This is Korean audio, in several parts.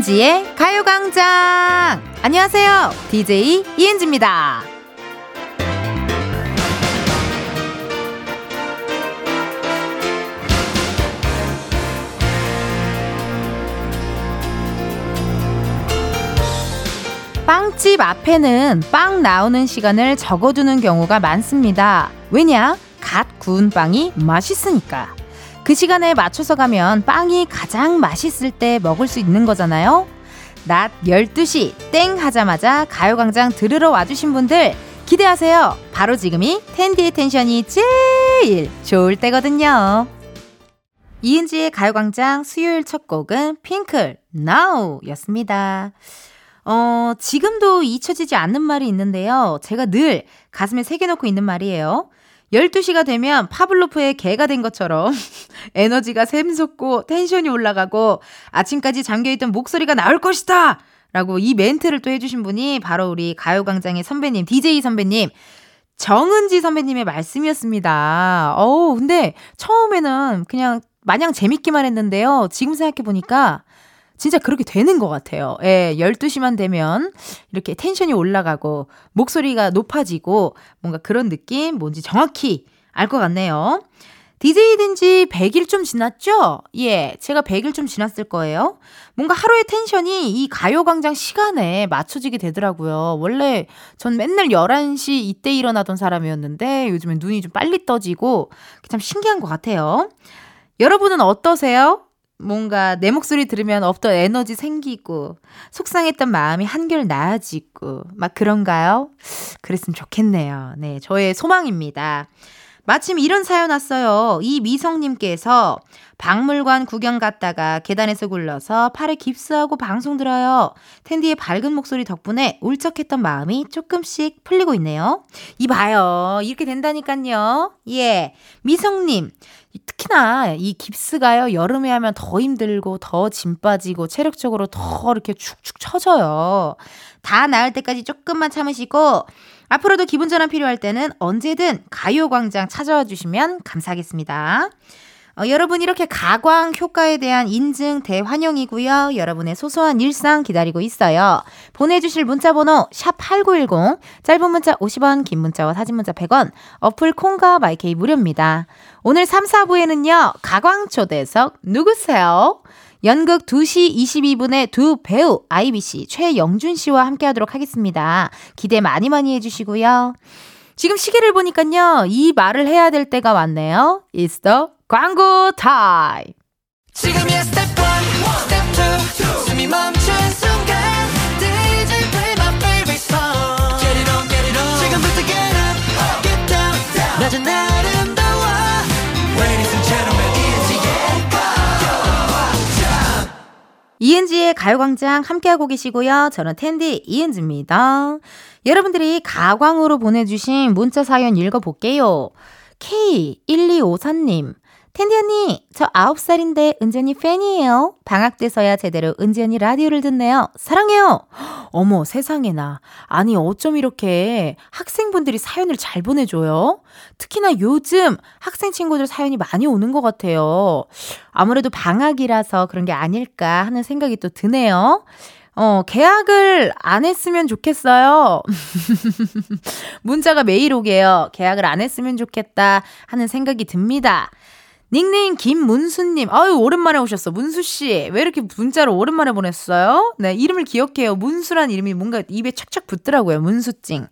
이은지의 가요광장! 안녕하세요. DJ 이은지입니다. 빵집 앞에는 빵 나오는 시간을 적어두는 경우가 많습니다. 왜냐? 갓 구운 빵이 맛있으니까. 그 시간에 맞춰서 가면 빵이 가장 맛있을 때 먹을 수 있는 거잖아요. 낮 12시 땡 하자마자 가요광장 들으러 와주신 분들 기대하세요. 바로 지금이 텐디의 텐션이 제일 좋을 때거든요. 이은지의 가요광장 수요일 첫 곡은 핑클 Now 였습니다. 어, 지금도 잊혀지지 않는 말이 있는데요. 제가 늘 가슴에 새겨놓고 있는 말이에요. 12시가 되면 파블로프의 개가 된 것처럼 에너지가 샘솟고 텐션이 올라가고 아침까지 잠겨있던 목소리가 나올 것이다! 라고 이 멘트를 또 해주신 분이 바로 우리 가요광장의 선배님, DJ 선배님, 정은지 선배님의 말씀이었습니다. 어우, 근데 처음에는 그냥 마냥 재밌기만 했는데요. 지금 생각해보니까 진짜 그렇게 되는 것 같아요. 예, 12시만 되면 이렇게 텐션이 올라가고 목소리가 높아지고 뭔가 그런 느낌 뭔지 정확히 알 것 같네요. DJ 된지 100일 좀 지났죠? 예, 제가 100일 좀 지났을 거예요. 뭔가 하루의 텐션이 이 가요광장 시간에 맞춰지게 되더라고요. 원래 전 맨날 11시 이때 일어나던 사람이었는데 요즘엔 눈이 좀 빨리 떠지고 참 신기한 것 같아요. 여러분은 어떠세요? 뭔가 내 목소리 들으면 없던 에너지 생기고 속상했던 마음이 한결 나아지고 막 그런가요? 그랬으면 좋겠네요. 네, 저의 소망입니다. 마침 이런 사연 왔어요. 이 미성님께서 박물관 구경 갔다가 계단에서 굴러서 팔에 깁스하고 방송 들어요. 텐디의 밝은 목소리 덕분에 울적했던 마음이 조금씩 풀리고 있네요. 이봐요. 이렇게 된다니까요. 예. 미성님. 특히나 이 깁스가요, 여름에 하면 더 힘들고, 더 짐 빠지고, 체력적으로 더 이렇게 축축 처져요. 다 나을 때까지 조금만 참으시고, 앞으로도 기분 전환 필요할 때는 언제든 가요광장 찾아와 주시면 감사하겠습니다. 어, 여러분 이렇게 가광 효과에 대한 인증 대환영이고요. 여러분의 소소한 일상 기다리고 있어요. 보내주실 문자 번호 샵 #8910 짧은 문자 50원, 긴 문자와 사진 문자 100원. 어플 콩과 마이케이 무료입니다. 오늘 3, 4부에는요 가광 초대석 누구세요? 연극 2시 22분에 두 배우 아이비 씨 최영준 씨와 함께 하도록 하겠습니다. 기대 많이 많이 해주시고요. 지금 시계를 보니까요, 이 말을 해야 될 때가 왔네요. It's the 광고 타임! 지금이야 스텝 1, 스텝 2, 숨이 멈춘 순간 아 이은지의 가요광장 함께하고 계시고요. 저는 텐디 이은지입니다. 여러분들이 가광으로 보내주신 문자 사연 읽어볼게요. K1254님, 텐디 언니, 저 9살인데 은지 언니 팬이에요. 방학 때서야 제대로 은지 언니 라디오를 듣네요. 사랑해요. 어머, 세상에나. 아니, 어쩜 이렇게 학생분들이 사연을 잘 보내줘요? 특히나 요즘 학생 친구들 사연이 많이 오는 것 같아요. 아무래도 방학이라서 그런 게 아닐까 하는 생각이 또 드네요. 어, 계약을 안 했으면 좋겠어요. 문자가 매일 오게요. 계약을 안 했으면 좋겠다 하는 생각이 듭니다. 닉네임 김문수님, 아유, 오랜만에 오셨어. 문수씨, 왜 이렇게 문자로 오랜만에 보냈어요? 네, 이름을 기억해요. 문수란 이름이 뭔가 입에 착착 붙더라고요. 문수찡.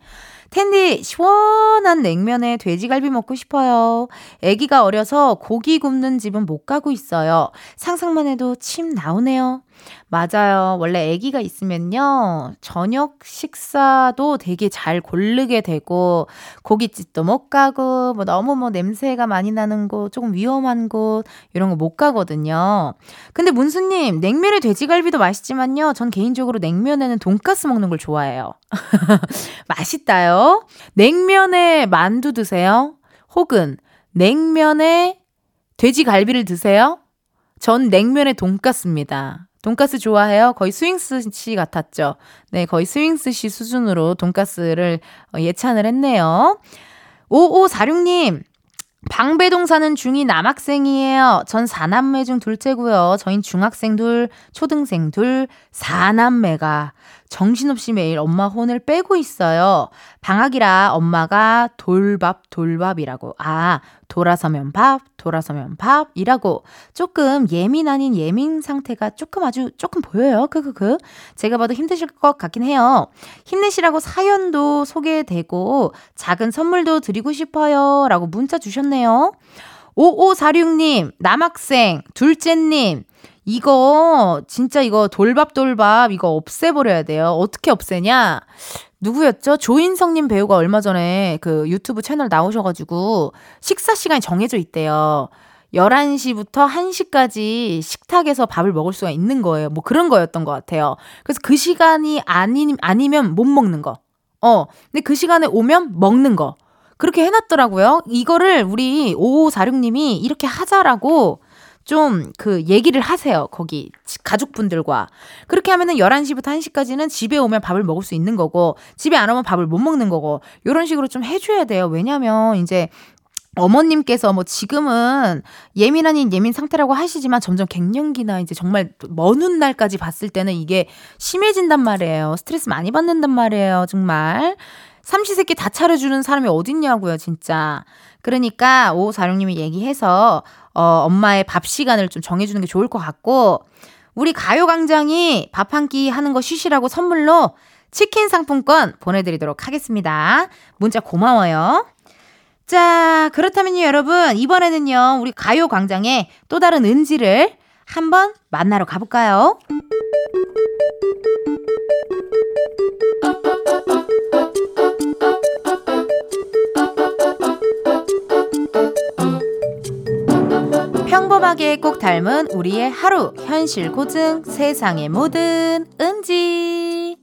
텐디, 시원한 냉면에 돼지갈비 먹고 싶어요. 아기가 어려서 고기 굽는 집은 못 가고 있어요. 상상만 해도 침 나오네요. 맞아요. 원래 아기가 있으면요. 저녁 식사도 되게 잘 고르게 되고 고깃집도 못 가고 뭐 너무 뭐 냄새가 많이 나는 곳, 조금 위험한 곳 이런 거 못 가거든요. 근데 문수 님, 냉면에 돼지갈비도 맛있지만요. 전 개인적으로 냉면에는 돈가스 먹는 걸 좋아해요. 맛있다요. 냉면에 만두 드세요? 혹은 냉면에 돼지갈비를 드세요? 전 냉면에 돈가스입니다. 돈가스 좋아해요? 거의 스윙스 씨 같았죠? 네, 거의 스윙스 씨 수준으로 돈가스를 어, 예찬을 했네요. 5546님, 방배동 사는 중2 남학생이에요. 전 4남매 중 둘째고요. 저흰 중학생 둘, 초등생 둘, 4남매가 정신없이 매일 엄마 혼을 빼고 있어요. 방학이라 엄마가 돌밥 돌밥이라고. 아, 돌아서면 밥, 돌아서면 밥이라고. 조금 예민 아닌 예민 상태가 조금 아주 조금 보여요. 크크크. 제가 봐도 힘드실 것 같긴 해요. 힘내시라고 사연도 소개되고 작은 선물도 드리고 싶어요. 라고 문자 주셨네요. 5546님, 남학생, 둘째님, 이거 진짜 이거 돌밥돌밥 이거 없애버려야 돼요. 어떻게 없애냐? 누구였죠? 조인성님 배우가 얼마 전에 그 유튜브 채널 나오셔가지고 식사 시간이 정해져 있대요. 11시부터 1시까지 식탁에서 밥을 먹을 수가 있는 거예요. 뭐 그런 거였던 것 같아요. 그래서 그 시간이 아니, 아니면 못 먹는 거. 어. 근데 그 시간에 오면 먹는 거. 그렇게 해놨더라고요. 이거를 우리 5546님이 이렇게 하자라고 좀 그 얘기를 하세요. 거기 가족분들과. 그렇게 하면은 11시부터 1시까지는 집에 오면 밥을 먹을 수 있는 거고 집에 안 오면 밥을 못 먹는 거고 요런 식으로 좀 해줘야 돼요. 왜냐면 이제 어머님께서 뭐 지금은 예민 아닌 예민 상태라고 하시지만 점점 갱년기나 이제 정말 먼 훗날까지 봤을 때는 이게 심해진단 말이에요. 스트레스 많이 받는단 말이에요. 정말. 삼시세끼 다 차려주는 사람이 어딨냐고요, 진짜. 그러니까 오사룡님이 얘기해서 어, 엄마의 밥 시간을 좀 정해주는 게 좋을 것 같고 우리 가요광장이 밥 한 끼 하는 거 쉬시라고 선물로 치킨 상품권 보내드리도록 하겠습니다. 문자 고마워요. 자, 그렇다면요, 여러분. 이번에는요, 우리 가요광장의 또 다른 은지를 한번 만나러 가볼까요? 평범하게 꼭 닮은 우리의 하루 현실 고증 세상의 모든 은지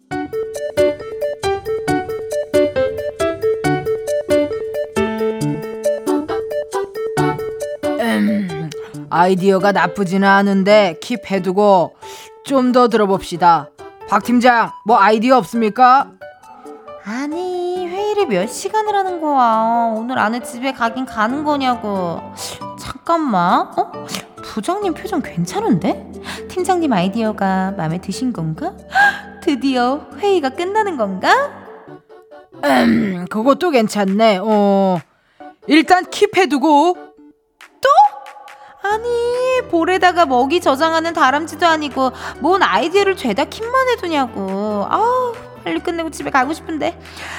음, 아이디어가 나쁘지는 않은데 킵해두고 좀 더 들어봅시다. 박 팀장, 뭐 아이디어 없습니까? 아니 회의를 몇 시간을 하는 거야 오늘 안에 집에 가긴 가는 거냐고 잠깐만 어? 부장님 표정 괜찮은데? 팀장님 아이디어가 마음에 드신 건가? 드디어 회의가 끝나는 건가? 음, 그것도 괜찮네. 어, 일단 킵해두고 또? 아니 볼에다가 먹이 저장하는 다람쥐도 아니고 뭔 아이디어를 죄다 킵만 해두냐고 아우 빨리 끝내고 집에 가고 싶은데.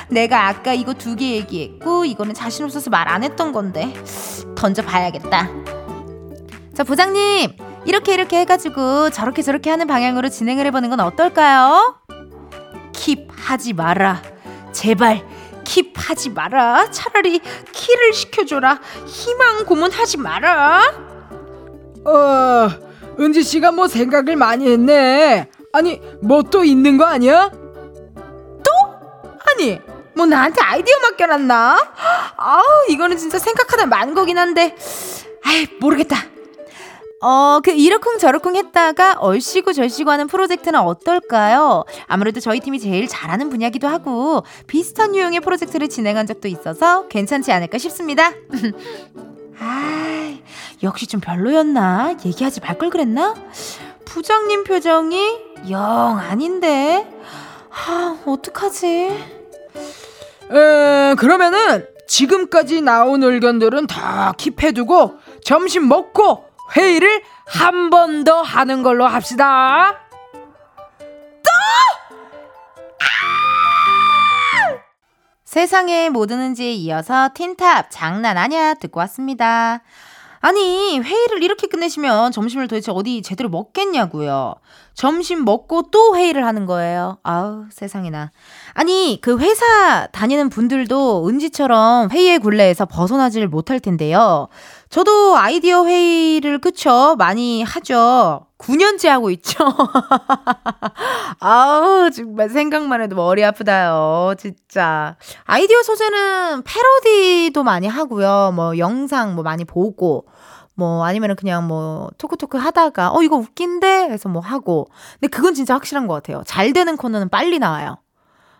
내가 아까 이거 두 개 얘기했고 이거는 자신 없어서 말 안 했던 건데. 던져봐야겠다. 자 부장님! 이렇게 이렇게 해가지고 저렇게 저렇게 하는 방향으로 진행을 해보는 건 어떨까요? 킵 하지 마라. 제발 킵 하지 마라. 차라리 키를 시켜줘라. 희망 고문하지 마라. 어, 은지 씨가 뭐 생각을 많이 했네. 아니, 뭐 또 있는 거 아니야? 아니 뭐 나한테 아이디어 맡겨놨나? 아우 이거는 진짜 생각하다 만 거긴 한데 아이 모르겠다 어, 그 이러쿵 저러쿵 했다가 얼씨구 절씨구 하는 프로젝트는 어떨까요? 아무래도 저희 팀이 제일 잘하는 분야기도 하고 비슷한 유형의 프로젝트를 진행한 적도 있어서 괜찮지 않을까 싶습니다. 아, 역시 좀 별로였나? 얘기하지 말 걸 그랬나? 부장님 표정이 영 아닌데. 아, 어떡하지? 에, 그러면은 지금까지 나온 의견들은 다 킵해두고 점심 먹고 회의를 한 번 더 하는 걸로 합시다. 세상에 뭐 드는지에 이어서 틴탑 장난 아냐 듣고 왔습니다. 아니 회의를 이렇게 끝내시면 점심을 도대체 어디 제대로 먹겠냐고요. 점심 먹고 또 회의를 하는 거예요. 아우 세상에나. 아니 그 회사 다니는 분들도 은지처럼 회의의 굴레에서 벗어나질 못할 텐데요. 저도 아이디어 회의를 그쵸 많이 하죠. 9년째 하고 있죠. 아우, 정말 생각만 해도 머리 아프다요. 진짜. 아이디어 소재는 패러디도 많이 하고요. 뭐, 영상 뭐 많이 보고, 뭐, 아니면은 그냥 뭐, 토크토크 하다가, 어, 이거 웃긴데? 해서 뭐 하고. 근데 그건 진짜 확실한 것 같아요. 잘 되는 코너는 빨리 나와요.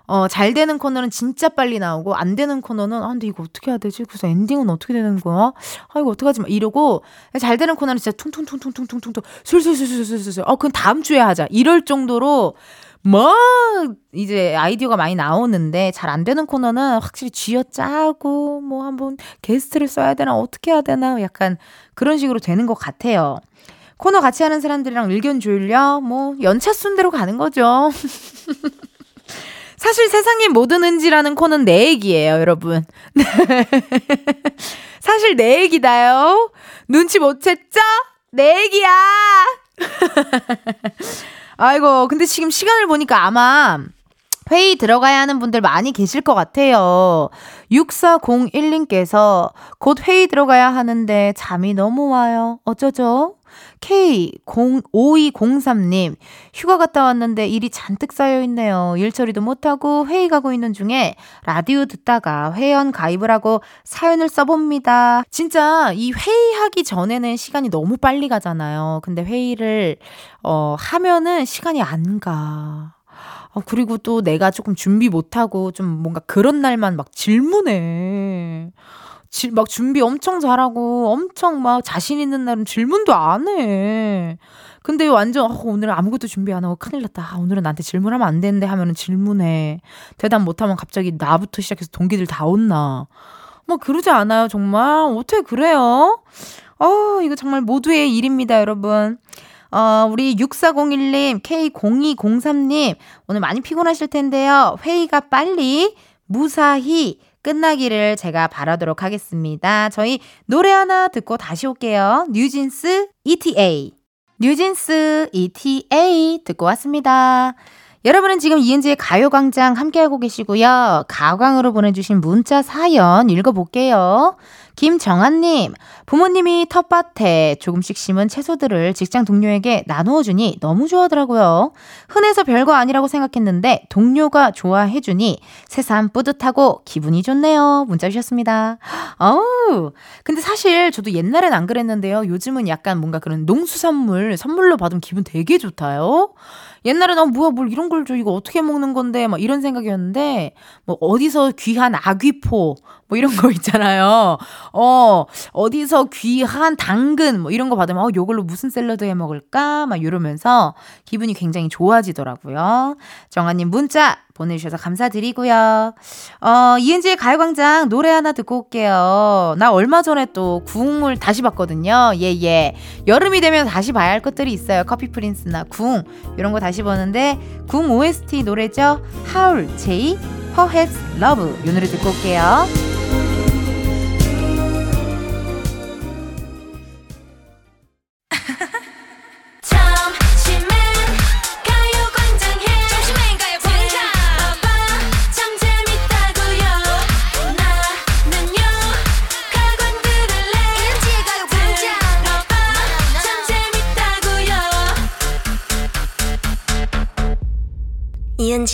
어, 잘 되는 코너는 진짜 빨리 나오고, 안 되는 코너는, 아, 근데 이거 어떻게 해야 되지? 그래서 엔딩은 어떻게 되는 거야? 아, 이거 어떡하지? 막 이러고, 잘 되는 코너는 진짜 퉁퉁퉁퉁퉁퉁퉁, 술술술술술술, 어, 그럼 다음 주에 하자. 이럴 정도로, 뭐, 이제 아이디어가 많이 나오는데, 잘 안 되는 코너는 확실히 쥐어 짜고, 뭐, 한번 게스트를 써야 되나, 어떻게 해야 되나, 약간 그런 식으로 되는 것 같아요. 코너 같이 하는 사람들이랑 의견 조율려, 뭐, 연차 순대로 가는 거죠. 사실 세상의 모든 은지라는 코는 내 얘기예요, 여러분. 사실 내 얘기다요. 눈치 못 챘죠? 내 얘기야! 아이고, 근데 지금 시간을 보니까 아마 회의 들어가야 하는 분들 많이 계실 것 같아요. 6401님께서 곧 회의 들어가야 하는데 잠이 너무 와요. 어쩌죠? K0203님, 휴가 갔다 왔는데 일이 잔뜩 쌓여있네요. 일 처리도 못하고 회의 가고 있는 중에 라디오 듣다가 회원 가입을 하고 사연을 써봅니다. 진짜 이 회의하기 전에는 시간이 너무 빨리 가잖아요. 근데 회의를, 어, 하면은 시간이 안 가. 어, 그리고 또 내가 조금 준비 못하고 좀 뭔가 그런 날만 막 질문해. 지, 막 준비 엄청 잘하고 엄청 막 자신 있는 날은 질문도 안 해. 근데 완전 어, 오늘 아무것도 준비 안 하고 큰일 났다. 아, 오늘은 나한테 질문하면 안 되는데 하면은 질문해. 대답 못하면 갑자기 나부터 시작해서 동기들 다 온나. 뭐 그러지 않아요 정말 어떻게 그래요? 어 이거 정말 모두의 일입니다 여러분. 어, 우리 6401님, K0203님, 오늘 많이 피곤하실 텐데요. 회의가 빨리, 무사히, 끝나기를 제가 바라도록 하겠습니다. 저희 노래 하나 듣고 다시 올게요. 뉴진스 ETA. 뉴진스 ETA 듣고 왔습니다. 여러분은 지금 이은지의 가요광장 함께하고 계시고요. 가광으로 보내주신 문자 사연 읽어볼게요. 김정한님, 부모님이 텃밭에 조금씩 심은 채소들을 직장 동료에게 나누어 주니 너무 좋아하더라고요. 흔해서 별거 아니라고 생각했는데 동료가 좋아해 주니 새삼 뿌듯하고 기분이 좋네요. 문자 주셨습니다. 어우, 근데 사실 저도 옛날엔 안 그랬는데요. 요즘은 약간 뭔가 그런 농수산물 선물로 받으면 기분 되게 좋다요. 옛날에는 어, 뭐야 뭘 이런 걸 줘 이거 어떻게 먹는 건데 막 이런 생각이었는데 뭐 어디서 귀한 아귀포 뭐 이런 거 있잖아요. 어 어디서 귀한 당근 뭐 이런 거 받으면 어 요걸로 무슨 샐러드 해 먹을까 막 이러면서 기분이 굉장히 좋아지더라고요. 정아님 문자 보내주셔서 감사드리고요. 어, 이은지의 가요광장 노래 하나 듣고 올게요. 나 얼마 전에 또 궁을 다시 봤거든요. 예, 예. 여름이 되면 다시 봐야 할 것들이 있어요. 커피 프린스나 궁. 이런 거 다시 보는데, 궁 OST 노래죠. 하울, 제이, Perhaps Love. 이 노래 듣고 올게요.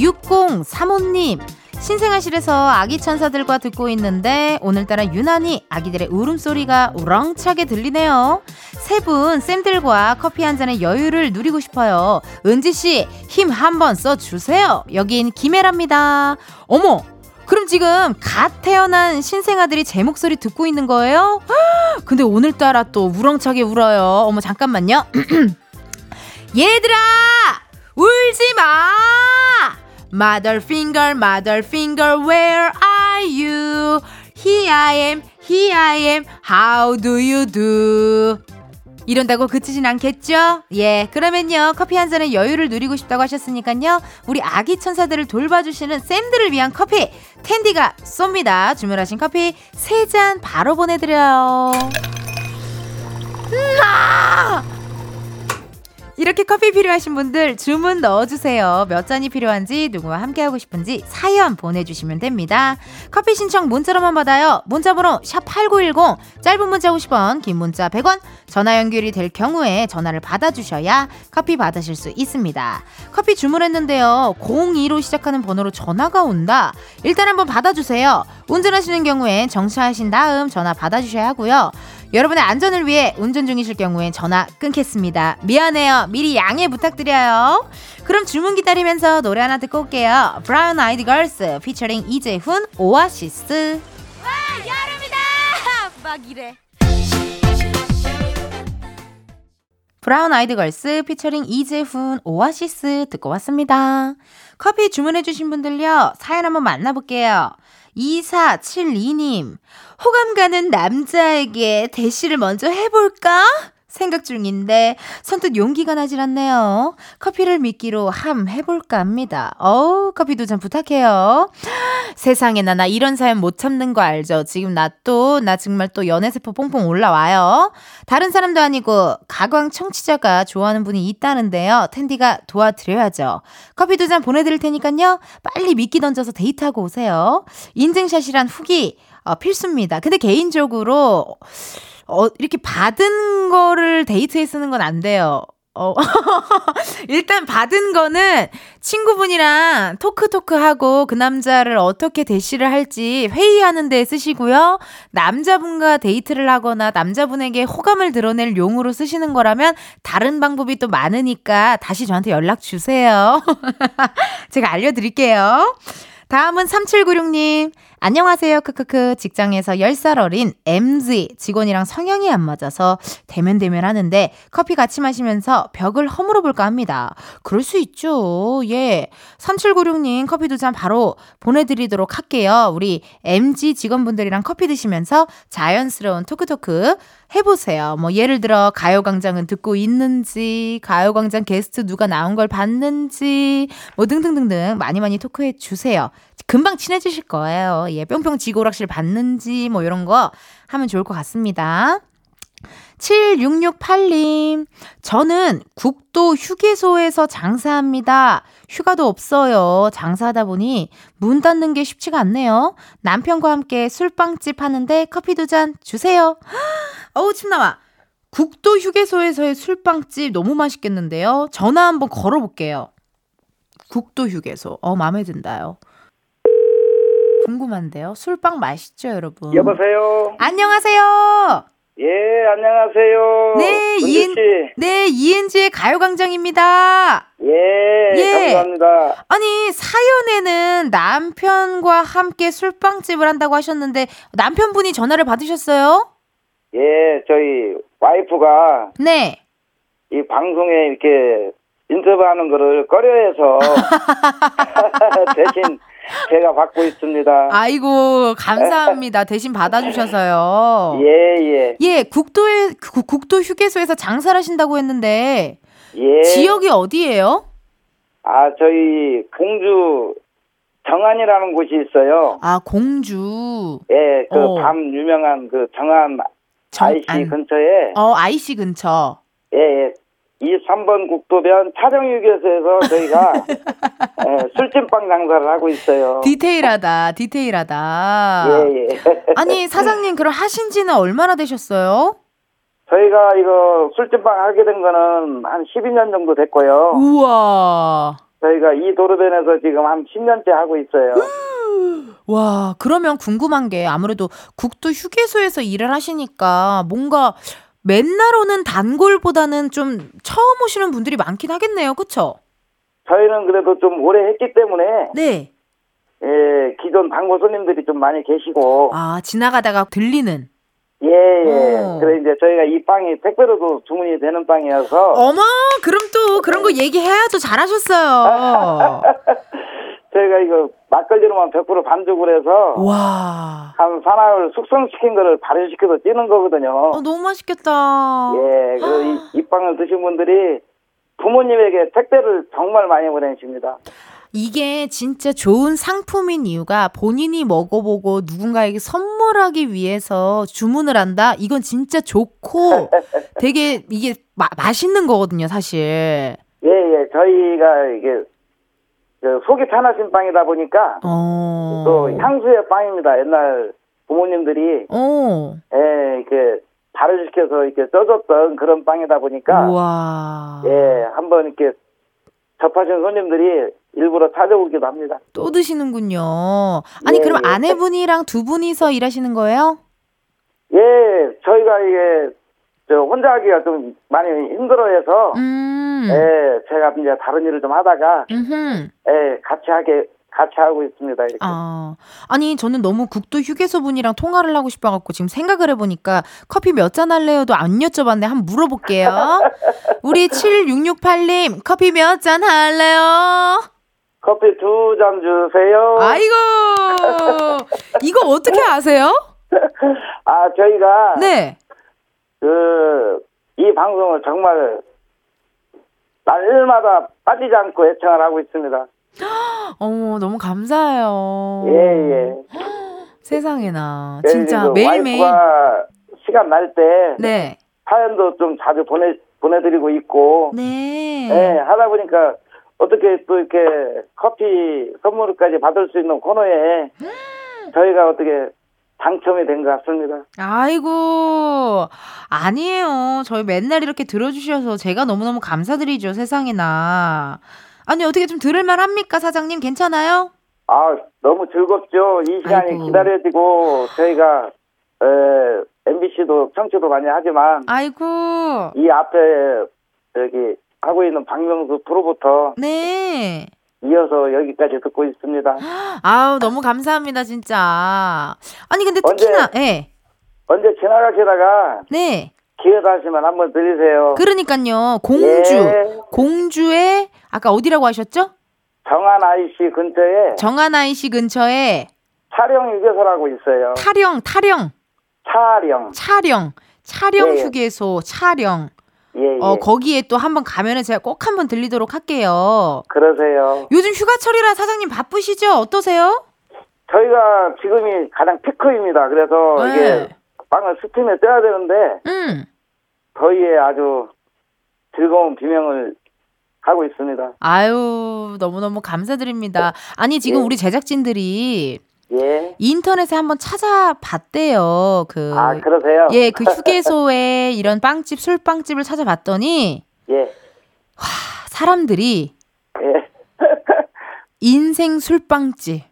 6035님, 신생아실에서 아기 천사들과 듣고 있는데 오늘따라 유난히 아기들의 울음소리가 우렁차게 들리네요. 세 분 쌤들과 커피 한 잔의 여유를 누리고 싶어요. 은지씨, 힘 한번 써주세요. 여긴 김혜랍니다. 어머! 그럼 지금 갓 태어난 신생아들이 제 목소리 듣고 있는 거예요? 근데 오늘따라 또 우렁차게 울어요. 어머, 잠깐만요. 얘들아! 울지 마! Mother finger, mother finger, where are you? Here I am, here I am, how do you do? 이런다고 그치진 않겠죠? 예, 그러면요. 커피 한 잔의 여유를 누리고 싶다고 하셨으니까요. 우리 아기 천사들을 돌봐주시는 쌤들을 위한 커피, 텐디가 쏩니다. 주문하신 커피 세 잔 바로 보내드려요. 나! 이렇게 커피 필요하신 분들 주문 넣어주세요. 몇 잔이 필요한지 누구와 함께하고 싶은지 사연 보내주시면 됩니다. 커피 신청 문자로만 받아요. 문자번호 샵8910 짧은 문자 50원 긴 문자 100원 전화 연결이 될 경우에 전화를 받아주셔야 커피 받으실 수 있습니다. 커피 주문했는데요. 02로 시작하는 번호로 전화가 온다. 일단 한번 받아주세요. 운전하시는 경우엔 정차하신 다음 전화 받아주셔야 하고요. 여러분의 안전을 위해 운전 중이실 경우엔 전화 끊겠습니다. 미안해요. 미리 양해 부탁드려요. 그럼 주문 기다리면서 노래 하나 듣고 올게요. 브라운 아이드 걸스 피처링 이재훈 오아시스. 와 여름이다. 막 이래. 브라운 아이드 걸스 피처링 이재훈 오아시스 듣고 왔습니다. 커피 주문해주신 분들요, 사연 한번 만나볼게요. 2472님, 호감 가는 남자에게 대시를 먼저 해볼까? 생각 중인데 선뜻 용기가 나질 않네요. 커피를 미끼로 함 해볼까 합니다. 어우 커피 도 좀 부탁해요. 세상에 나 나 이런 사연 못 참는 거 알죠? 지금 나 또나 정말 또 연애세포 퐁퐁 올라와요. 다른 사람도 아니고 가광 청취자가 좋아하는 분이 있다는데요. 텐디가 도와드려야죠. 커피 두 잔 보내드릴 테니까요. 빨리 미끼 던져서 데이트하고 오세요. 인증샷이랑 후기 어, 필수입니다. 근데 개인적으로 어, 이렇게 받은 거를 데이트에 쓰는 건 안 돼요. 어, 일단 받은 거는 친구분이랑 talk talk 하고 그 남자를 어떻게 대시를 할지 회의하는 데 쓰시고요. 남자분과 데이트를 하거나 남자분에게 호감을 드러낼 용으로 쓰시는 거라면 다른 방법이 또 많으니까 다시 저한테 연락 주세요. 제가 알려드릴게요. 다음은 3796님. 안녕하세요. 크크크. 직장에서 10살 어린 MZ 직원이랑 성향이 안 맞아서 대면대면 하는데 커피 같이 마시면서 벽을 허물어 볼까 합니다. 그럴 수 있죠. 예. 3796님 커피 두 잔 바로 보내드리도록 할게요. 우리 MZ 직원분들이랑 커피 드시면서 자연스러운 토크토크 해보세요. 뭐 예를 들어 가요광장은 듣고 있는지, 가요광장 게스트 누가 나온 걸 봤는지, 뭐 등등등등 많이 많이 토크해 주세요. 금방 친해지실 거예요. 예, 뿅뿅 지고락실 봤는지 뭐 이런 거 하면 좋을 것 같습니다. 7668님, 저는 국도 휴게소에서 장사합니다. 휴가도 없어요. 장사하다 보니 문 닫는 게 쉽지가 않네요. 남편과 함께 술빵집 하는데 커피 두 잔 주세요. 어우, 침 나와. 국도 휴게소에서의 술빵집 너무 맛있겠는데요. 전화 한번 걸어볼게요. 국도 휴게소. 어, 마음에 든다요. 궁금한데요. 술빵 맛있죠, 여러분? 여보세요. 안녕하세요. 예, 안녕하세요. 네, 이은, 네, 이은지의 가요 광장입니다. 예, 예, 감사합니다. 아니, 사연에는 남편과 함께 술빵집을 한다고 하셨는데, 남편분이 전화를 받으셨어요? 예, 저희 와이프가. 네. 이 방송에 이렇게 인터뷰하는 거를 꺼려해서 대신 제가 받고 있습니다. 아이고 감사합니다. 대신 받아주셔서요. 예 예. 예 국도에 국도 휴게소에서 장사를 하신다고 했는데 예. 지역이 어디예요? 아 저희 공주 정안이라는 곳이 있어요. 아 공주. 예, 그밤 어. 유명한 그 정안 IC 근처에. 어 IC 근처. 예, 예. 이 3번 국도변 차정유교소에서 저희가 예, 술찜빵 장사를 하고 있어요. 디테일하다, 디테일하다. 예, 예. 아니, 사장님, 그럼 하신 지는 얼마나 되셨어요? 저희가 이거 술찜빵 하게 된 거는 한 12년 정도 됐고요. 우와. 저희가 이 도로변에서 지금 한 10년째 하고 있어요. 와, 그러면 궁금한 게 아무래도 국도 휴게소에서 일을 하시니까 뭔가 맨날 오는 단골보다는 좀 처음 오시는 분들이 많긴 하겠네요. 그쵸? 저희는 그래도 좀 오래 했기 때문에. 네. 예, 기존 단골 손님들이 좀 많이 계시고. 아, 지나가다가 들리는? 예, 예. 어. 그래, 이제 저희가 이 빵이 택배로도 주문이 되는 빵이어서. 어머, 그럼 또 그런 거 얘기해야죠. 잘하셨어요. 저희가 이거 막걸리로만 100% 반죽을 해서 와. 한 사나흘 숙성시킨 거를 발효시켜서 찌는 거거든요. 어, 너무 맛있겠다. 예, 그 빵을 드신 분들이 부모님에게 택배를 정말 많이 보내십니다. 이게 진짜 좋은 상품인 이유가 본인이 먹어보고 누군가에게 선물하기 위해서 주문을 한다? 이건 진짜 좋고 되게 이게 마, 맛있는 거거든요, 사실. 예, 예. 저희가 이게 저 속이 편하신 빵이다 보니까 어. 또 향수의 빵입니다. 옛날 부모님들이 어. 예, 이렇게 발효 시켜서 이렇게 쪄줬던 그런 빵이다 보니까 우와. 예, 한번 이렇게 접하신 손님들이 일부러 찾아오기도 합니다. 또 드시는군요. 아니, 예, 그럼 예. 아내분이랑 두 분이서 일하시는 거예요? 예, 저희가 이게 저 혼자 하기가 좀 많이 힘들어해서 음. 예, 제가 이제 다른 일을 좀 하다가 음흠. 예, 같이 하게 같이 하고 있습니다. 이렇게. 아, 아니 저는 너무 국도 휴게소 분이랑 통화를 하고 싶어갖고 지금 생각을 해보니까 커피 몇 잔 할래요도 안 여쭤봤네. 한번 물어볼게요. 우리 7668님 커피 몇 잔 할래요? 커피 두 잔 주세요. 아이고 이거 어떻게 아세요? 아, 저희가 네. 그 이 방송을 정말 날마다 빠지지 않고 애청을 하고 있습니다. 어머 너무 감사해요. 예, 예. 세상에나 예, 진짜 그리고 매일매일. 시간 날 때 네. 사연도 좀 자주 보내 보내드리고 있고 네. 예, 하다 보니까 어떻게 또 이렇게 커피 선물까지 받을 수 있는 코너에 저희가 어떻게 당첨이 된 것 같습니다. 아이고, 아니에요. 저희 맨날 이렇게 들어주셔서 제가 너무너무 감사드리죠, 세상에나. 아니, 어떻게 좀 들을만 합니까, 사장님? 괜찮아요? 아, 너무 즐겁죠. 이 시간이 아이고. 기다려지고 저희가 에, MBC도 청취도 많이 하지만 아이고, 이 앞에 여기 하고 있는 박명수 프로부터 네. 이어서 여기까지 듣고 있습니다. 아우, 너무 감사합니다, 진짜. 아니, 근데 언제- 특히나, 예. 언제 지나가시다가 네. 기회 되시면 한번 들리세요. 그러니까요, 공주. 예. 공주의, 아까 어디라고 하셨죠? 정한 IC 근처에 정하나이 씨 근처에 촬영 휴게소라고 있어요. 타령, 타령, 촬영. 촬영, 촬영 예, 예. 휴게소, 촬영. 예, 예. 어, 거기에 또 한번 가면은 제가 꼭 한번 들리도록 할게요. 그러세요. 요즘 휴가철이라 사장님 바쁘시죠? 어떠세요? 저희가 지금이 가장 피크입니다. 그래서 네. 이게 빵을 스팀에 떼야 되는데 음. 더위에 아주 즐거운 비명을 하고 있습니다. 아유, 너무너무 감사드립니다. 아니, 지금 예. 우리 제작진들이 예. 인터넷에 한번 찾아봤대요. 그. 아, 그러세요? 예, 그 휴게소에 이런 빵집, 술빵집을 찾아봤더니 예. 사람들이 예. 인생 술빵집.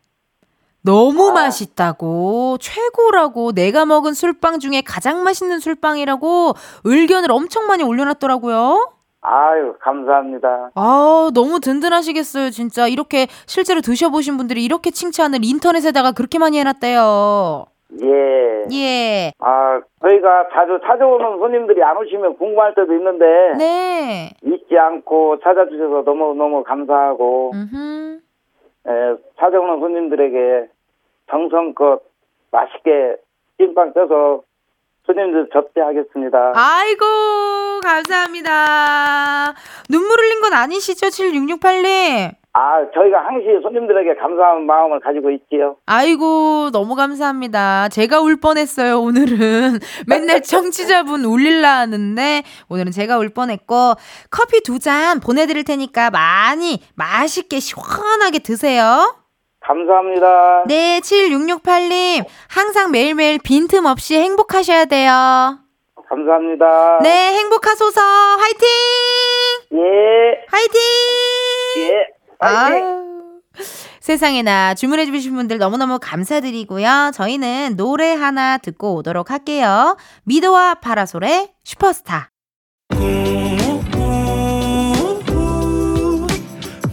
너무 아. 맛있다고, 최고라고, 내가 먹은 술빵 중에 가장 맛있는 술빵이라고 의견을 엄청 많이 올려놨더라고요. 아유, 감사합니다. 아, 너무 든든하시겠어요, 진짜. 이렇게 실제로 드셔보신 분들이 이렇게 칭찬을 인터넷에다가 그렇게 많이 해놨대요. 예. 예. 아, 저희가 자주 찾아오는 손님들이 안 오시면 궁금할 때도 있는데 네. 잊지 않고 찾아주셔서 너무너무 감사하고. 에, 찾아오는 손님들에게 정성껏 맛있게 찐빵 떠서 손님들 접대하겠습니다. 아이고, 감사합니다. 눈물 흘린 건 아니시죠, 7668님? 아, 저희가 항시 손님들에게 감사한 마음을 가지고 있지요. 아이고, 너무 감사합니다. 제가 울 뻔했어요, 오늘은. 맨날 청취자분 울릴라 하는데, 오늘은 제가 울 뻔했고, 커피 두 잔 보내드릴 테니까 많이 맛있게 시원하게 드세요. 감사합니다. 네, 7668님. 항상 매일매일 빈틈없이 행복하셔야 돼요. 감사합니다. 네, 행복하소서. 화이팅! 예. 화이팅! 예. 아유, 세상에나 주문해 주신 분들 너무너무 감사드리고요. 저희는 노래 하나 듣고 오도록 할게요. 미도와 파라솔의 슈퍼스타.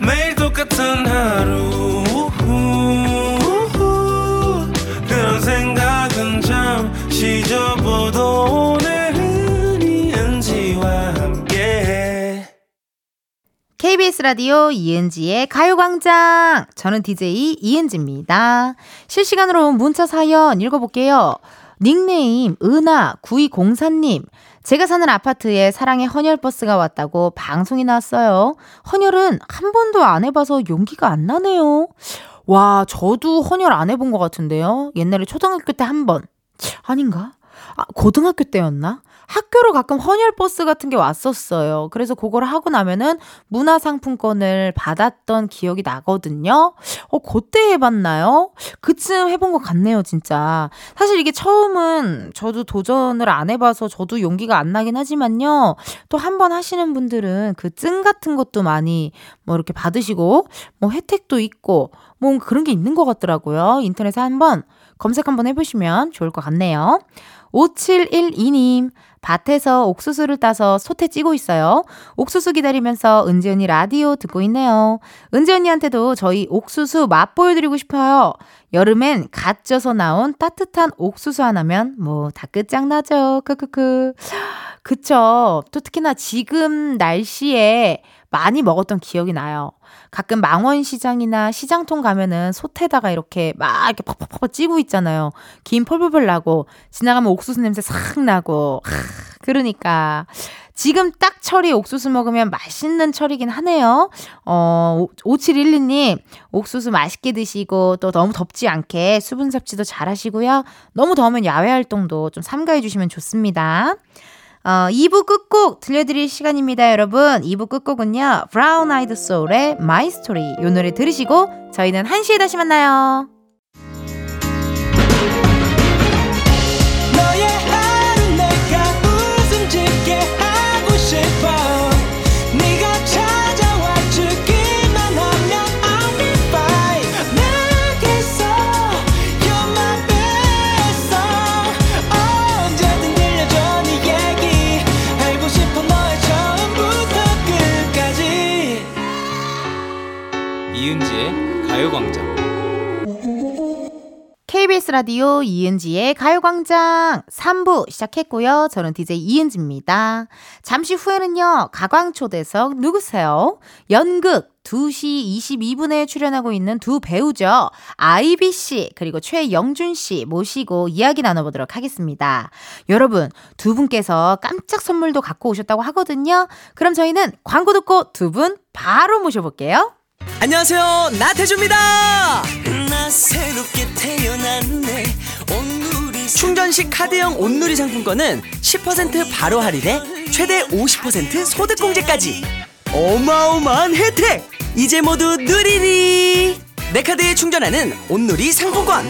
매일 똑같은 하루 KBS 라디오 이은지의 가요광장. 저는 DJ 이은지입니다. 실시간으로 문자 사연 읽어볼게요. 닉네임 은하 9204님. 제가 사는 아파트에 사랑의 헌혈 버스가 왔다고 방송이 나왔어요. 헌혈은 한 번도 안 해봐서 용기가 안 나네요. 와, 저도 헌혈 안 해본 것 같은데요. 옛날에 초등학교 때 한 번. 아닌가? 아, 고등학교 때였나? 학교로 가끔 헌혈버스 같은 게 왔었어요. 그래서 그걸 하고 나면은 문화상품권을 받았던 기억이 나거든요. 어, 그때 해봤나요? 그쯤 해본 것 같네요, 진짜. 사실 이게 처음은 저도 도전을 안 해봐서 저도 용기가 안 나긴 하지만요. 또 한 번 하시는 분들은 그 증 같은 것도 많이 뭐 이렇게 받으시고 뭐 혜택도 있고 뭐 그런 게 있는 것 같더라고요. 인터넷에 한번 검색 한번 해보시면 좋을 것 같네요. 5712님, 밭에서 옥수수를 따서 솥에 찌고 있어요. 옥수수 기다리면서 은지 언니 라디오 듣고 있네요. 은지 언니한테도 저희 옥수수 맛 보여드리고 싶어요. 여름엔 갓 쪄서 나온 따뜻한 옥수수 하나면 뭐 다 끝장나죠. 크크크. 그쵸. 또 특히나 지금 날씨에 많이 먹었던 기억이 나요. 가끔 망원시장이나 시장통 가면은 솥에다가 이렇게 막 이렇게 팍팍팍 찌고 있잖아요. 김 펄펄펄 나고 지나가면 옥수수 냄새 싹 나고. 하, 그러니까 지금 딱 철이 옥수수 먹으면 맛있는 철이긴 하네요. 어, 5712님, 옥수수 맛있게 드시고 또 너무 덥지 않게 수분 섭취도 잘 하시고요. 너무 더우면 야외 활동도 좀 삼가해 주시면 좋습니다. 어, 2부 끝곡 들려드릴 시간입니다, 여러분. 2부 끝곡은요, 브라운 아이드 소울의 My Story. 이 노래 들으시고, 저희는 1시에 다시 만나요. KBS 라디오 이은지의 가요광장 3부 시작했고요. 저는 DJ 이은지입니다. 잠시 후에는요, 가광초대석 누구세요? 연극 2시 22분에 출연하고 있는 두 배우죠. 아이비 씨, 그리고 최영준 씨 모시고 이야기 나눠보도록 하겠습니다. 여러분, 두 분께서 깜짝 선물도 갖고 오셨다고 하거든요. 그럼 저희는 광고 듣고 두 분 바로 모셔볼게요. 안녕하세요 나태주입니다 나 새롭게 태어났네. 충전식 카드형 온누리 상품권은 10% 바로 할인에 최대 50% 소득공제까지. 어마어마한 혜택! 이제 모두 누리리! 내 카드에 충전하는 온누리 상품권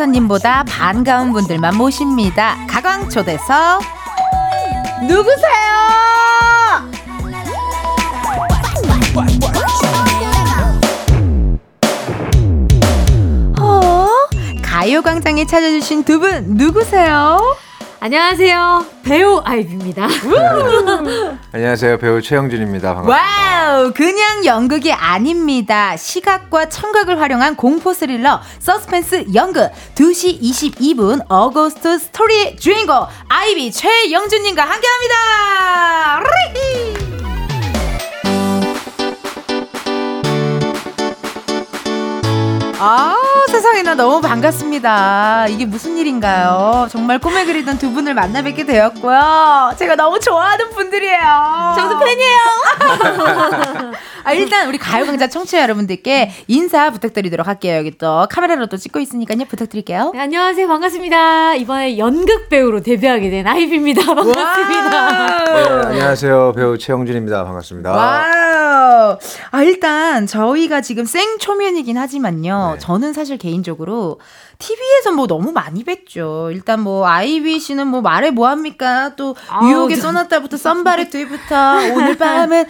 기사님보다 반가운 분들만 모십니다. 가광 초대석 누구세요? 어? 가요광장에 찾아주신 두 분 누구세요? 안녕하세요. 배우 아이비입니다. 안녕하세요 배우 최영준입니다 반갑습니다. 와우, 그냥 연극이 아닙니다. 시각과 청각을 활용한 공포 스릴러 서스펜스 연극 2시 22분 어거스트 스토리의 주인공 아이비 최영준 님과 함께 합니다. 리히! 아 세상에나 너무 반갑습니다. 이게 무슨 일인가요? 정말 꿈에 그리던 두 분을 만나 뵙게 되었고요. 제가 너무 좋아하는 분들이에요. 저도 팬이에요. 아, 일단 우리 가요광장 청취자 여러분들께 인사 부탁드리도록 할게요. 여기 또 카메라로 또 찍고 있으니까요. 부탁드릴게요. 네, 안녕하세요. 반갑습니다. 이번에 연극 배우로 데뷔하게 된 아이비입니다. 반갑습니다. 네, 안녕하세요 배우 최영준입니다 반갑습니다. 와우. 아, 일단 저희가 지금 생초면이긴 하지만요. 네. 저는 사실 개인적으로 TV에서 뭐 너무 많이 뵀죠. 일단 뭐 아이비 씨는 뭐 말해 뭐 합니까? 또 아우, 유혹의 저- 소나타부터 somebody부터 오늘 밤은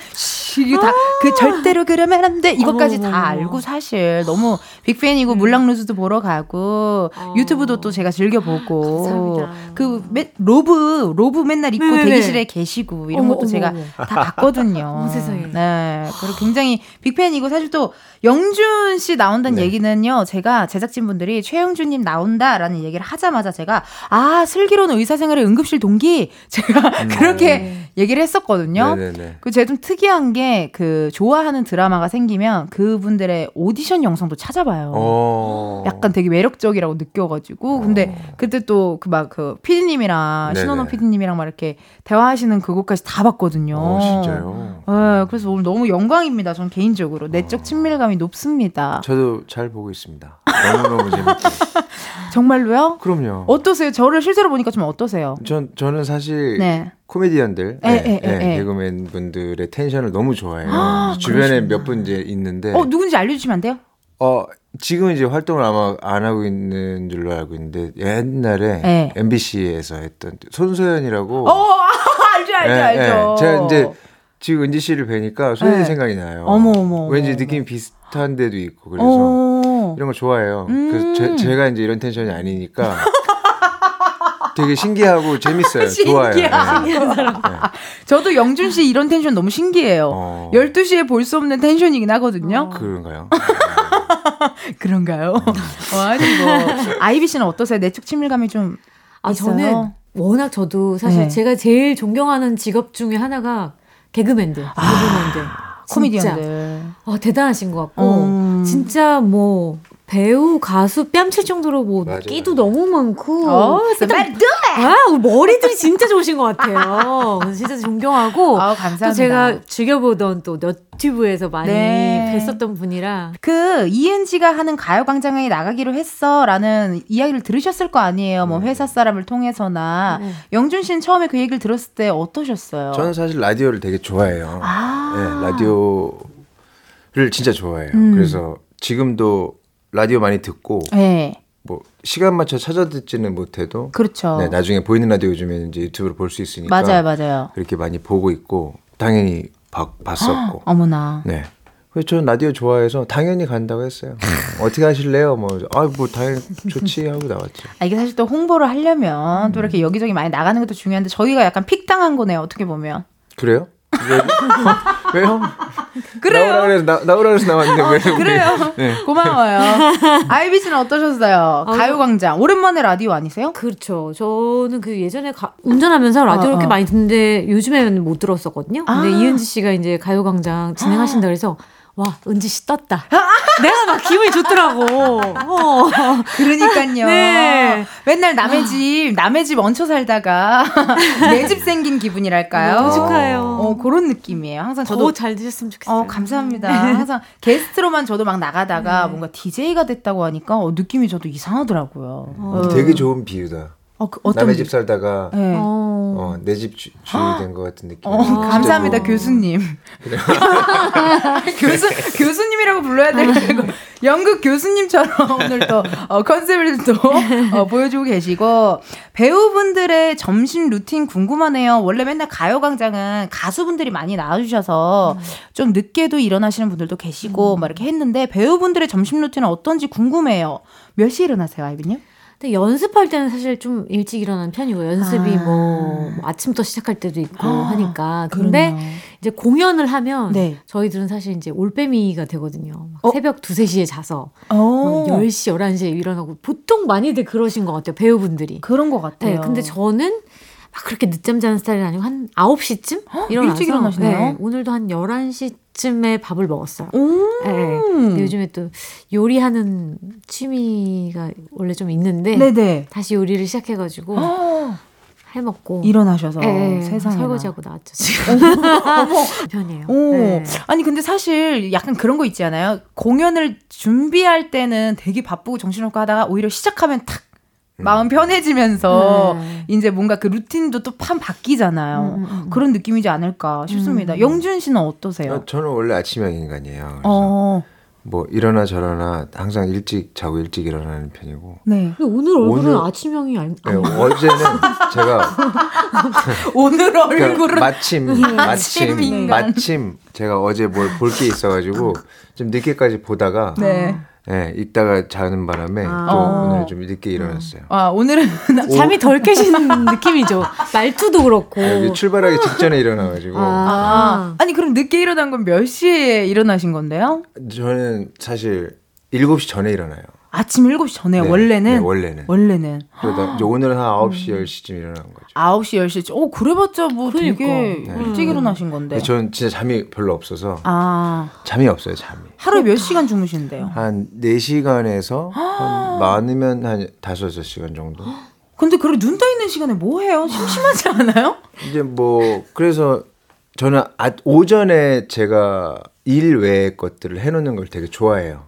이게 다그 절대로 그러면 안 돼. 이것까지. 다 알고 사실 너무 big fan이고 물랑루즈도 보러 가고 어. 유튜브도 또 제가 즐겨 보고. 그 매- 로브 로브 맨날 입고 네네네. 대기실에 계시고 이런 어머, 것도 제가 어머. 다 봤거든요. 어머, 세상에. 네. 그리고 굉장히 big fan이고 사실 또 영준 씨 나온다는 네. 얘기는요. 제가 제작진분들이 최영준 님 나온다라는 얘기를 하자마자 제가 아 슬기로운 의사생활의 응급실 동기 제가 그렇게 얘기를 했었거든요. 그 제가 좀 특이한 게 그 좋아하는 드라마가 생기면 그분들의 오디션 영상도 찾아봐요. 어. 약간 되게 매력적이라고 느껴가지고 근데 그때 또 그막그 피디님이랑. 신원호 피디님이랑 막 이렇게 대화하시는 그것까지 다 봤거든요. 어, 진짜요? 네, 그래서 오늘 너무 영광입니다. 전 개인적으로 내적 친밀감이 높습니다. 저도 잘 보고 있습니다. 너무너무 재밌게. 정말로요? 그럼요. 어떠세요? 저를 실제로 보니까 좀 어떠세요? 전, 저는 사실 네. 코미디언들, 에, 네, 에, 에. 개그맨 분들의 텐션을 너무 좋아해요. 아, 주변에. 몇 분 이제 있는데, 어 누군지 알려주시면 안 돼요? 어, 지금은 이제 활동을 아마 안 하고 있는 줄로 알고 있는데, 옛날에 네. MBC에서 했던 손소연이라고. 어 알죠 알죠 예, 알죠. 예. 제가 이제 지금 은지 씨를 뵈니까 소연이 네. 생각이 나요. 어머, 어머, 왠지 어머. 느낌 이 비슷한 데도 있고, 그래서. 어. 이런 거 좋아해요. 음. 그래서 제, 제가 이제 이런 텐션이 아니니까 되게 신기하고 재밌어요. 좋아요. 신기하고. 네. 저도 영준 씨 이런 텐션 너무 신기해요. 어. 12시에 볼 수 없는 텐션이긴 하거든요. 그런가요? 그런가요? 어, 아니 뭐 아이비 씨는 어떠세요? 내적 친밀감이 좀 아, 있어요? 저는 워낙 저도 사실 네. 제가 제일 존경하는 직업 중에 하나가 개그맨들, 개그맨들. 진짜. 코미디언들. 아, 대단하신 것 같고, 음. 진짜 뭐, 배우, 가수 뺨칠 정도로 뭐, 맞아요. 끼도 너무 많고. 어, 일단, 아, 머리들이 진짜 좋으신 것 같아요. 진짜 존경하고. 아우, 감사합니다. 또 제가 즐겨보던 또 너튜브에서 많이 네. 뵀었던 분이라. 그 이은지가 하는 가요광장에 나가기로 했어라는 이야기를 들으셨을 거 아니에요. 뭐 회사 사람을 통해서나 네. 영준 씨는 처음에 그 얘기를 들었을 때 어떠셨어요? 저는 사실 라디오를 되게 좋아해요. 아. 네, 라디오를 진짜 좋아해요. 음. 그래서 지금도 라디오 많이 듣고 네, 뭐 시간 맞춰 찾아 듣지는 못해도 그렇죠. 네, 나중에 보이는 라디오 요즘에 이제 유튜브로 볼 수 있으니까 맞아요, 맞아요. 그렇게 많이 보고 있고 당연히 봐- 봤었고. 어머나. 네. 그래서 저는 라디오 좋아해서 당연히 간다고 했어요. 어떻게 하실래요? 뭐, 아, 뭐, 당연히 좋지 하고 나왔죠. 아, 이게 사실 또 홍보를 하려면 또 이렇게 여기저기 많이 나가는 것도 중요한데 저희가 약간 픽 당한 거네요. 어떻게 보면. 그래요? 왜, 왜요? 그래요. 나오라 그래서, 나, 나오라 그래서 나왔는데 왜? 우리- 그래요. 네. 고마워요. 아이비 씨는 어떠셨어요? 가요광장 오랜만에 라디오 아니세요? 그렇죠. 저는 그 예전에 가- 운전하면서 라디오 어, 이렇게 어. 많이 듣는데 요즘에는 못 들었었거든요. 근데 아. 이은지 씨가 이제 가요광장 진행하신다 그래서 와 은지 씨 떴다. 내가 막 기분이 좋더라고. 어. 그러니까요. 네. 맨날 남의 집, 남의 집 얹혀 살다가 내 집 생긴 기분이랄까요? 너무 축하해요. 어, 그런 느낌이에요. 항상 저도 더잘 드셨으면 좋겠어요. 어, 감사합니다. 항상 게스트로만 저도 막 나가다가 뭔가 DJ가 됐다고 하니까 어, 느낌이 저도 이상하더라고요. 어. 되게 좋은 비유다. 어, 그 어떤 남의 비- 집 살다가 네. 어. 어, 내집 주인이 된 것 같은 느낌. 어, 감사합니다, 교수님. 교수, 교수님이라고 불러야 되고, 연극 교수님처럼 오늘 또, 어, 컨셉을 또, 어, 보여주고 계시고, 배우분들의 점심 루틴 궁금하네요. 원래 맨날 가요광장은 가수분들이 많이 나와주셔서, 좀 늦게도 일어나시는 분들도 계시고, 막 이렇게 했는데, 배우분들의 점심 루틴은 어떤지 궁금해요. 몇 시에 일어나세요, 아이빈님? 근데 연습할 때는 사실 좀 일찍 일어나는 편이고 연습이 아. 뭐, 뭐 아침부터 시작할 때도 있고 아, 하니까 근데 그러네요. 이제 공연을 하면 네. 저희들은 사실 이제 올빼미가 되거든요. 막 어? 새벽 2, 3시에 자서 어, 뭐 10시, 11시에 일어나고 보통 많이들 그러신 것 같아요. 배우분들이. 그런 것 같아요. 네, 근데 저는 막 그렇게 늦잠 자는 스타일은 아니고 한 9시쯤 일어나서 일찍 일어나시네요? 네, 오늘도 한 11시 쯤에 밥을 먹었어요. 오. 네, 요즘에 또 요리하는 취미가 원래 좀 있는데 네네. 다시 요리를 시작해가지고 어, 해먹고 일어나셔서 네, 세상에 설거지하고 나왔죠 지금 편이에요. 오. 네. 아니 근데 사실 약간 그런 거 있지 않아요? 공연을 준비할 때는 되게 바쁘고 정신없고 하다가 오히려 시작하면 탁 마음 편해지면서 네. 이제 뭔가 그 루틴도 또 판 바뀌잖아요. 음, 음, 음. 그런 느낌이지 않을까 싶습니다. 음. 영준 씨는 어떠세요? 어, 저는 원래 아침형 인간이에요. 그래서 어, 뭐 일어나 저러나 항상 일찍 자고 일찍 일어나는 편이고. 네. 근데 오늘 얼굴은 오늘- 아침형이 아니, 네, 어제는 제가 오늘 그러니까 얼굴은 마침 아침 마침 인간. 마침 제가 어제 뭘 볼 게 있어가지고 좀 늦게까지 보다가 네. 예, 있다가 자는 바람에 아. 또 어. 오늘 좀 늦게 일어났어요. 아, 오늘은 잠이 덜 깨시는 느낌이죠. 말투도 그렇고. 아, 출발하기 직전에 일어나가지고 아. 아, 아니 그럼 늦게 일어난 건 몇 시에 일어나신 건데요? 저는 사실 7시 전에 일어나요. 아침 7시 전에 네, 원래는 네, 원래는. 원래는 그러다 이제 오늘은 한 9시 10시쯤 일어난 거죠. 9시 10시. 오, 그래 봤자 뭐 되게 그러니까. 네. 일찍 일어나신 건데. 근데 저는 진짜 잠이 별로 없어서 아, 잠이 없어요, 잠이. 하루에 몇 시간 주무시는데요? 한 4시간에서 한 많으면 한 5, 6시간 정도. 근데 그래 눈떠 있는 시간에 뭐 해요? 심심하지 않아요? 이제 뭐 그래서 저는 아, 오전에 제가 일 외의 것들을 해놓는 걸 되게 좋아해요.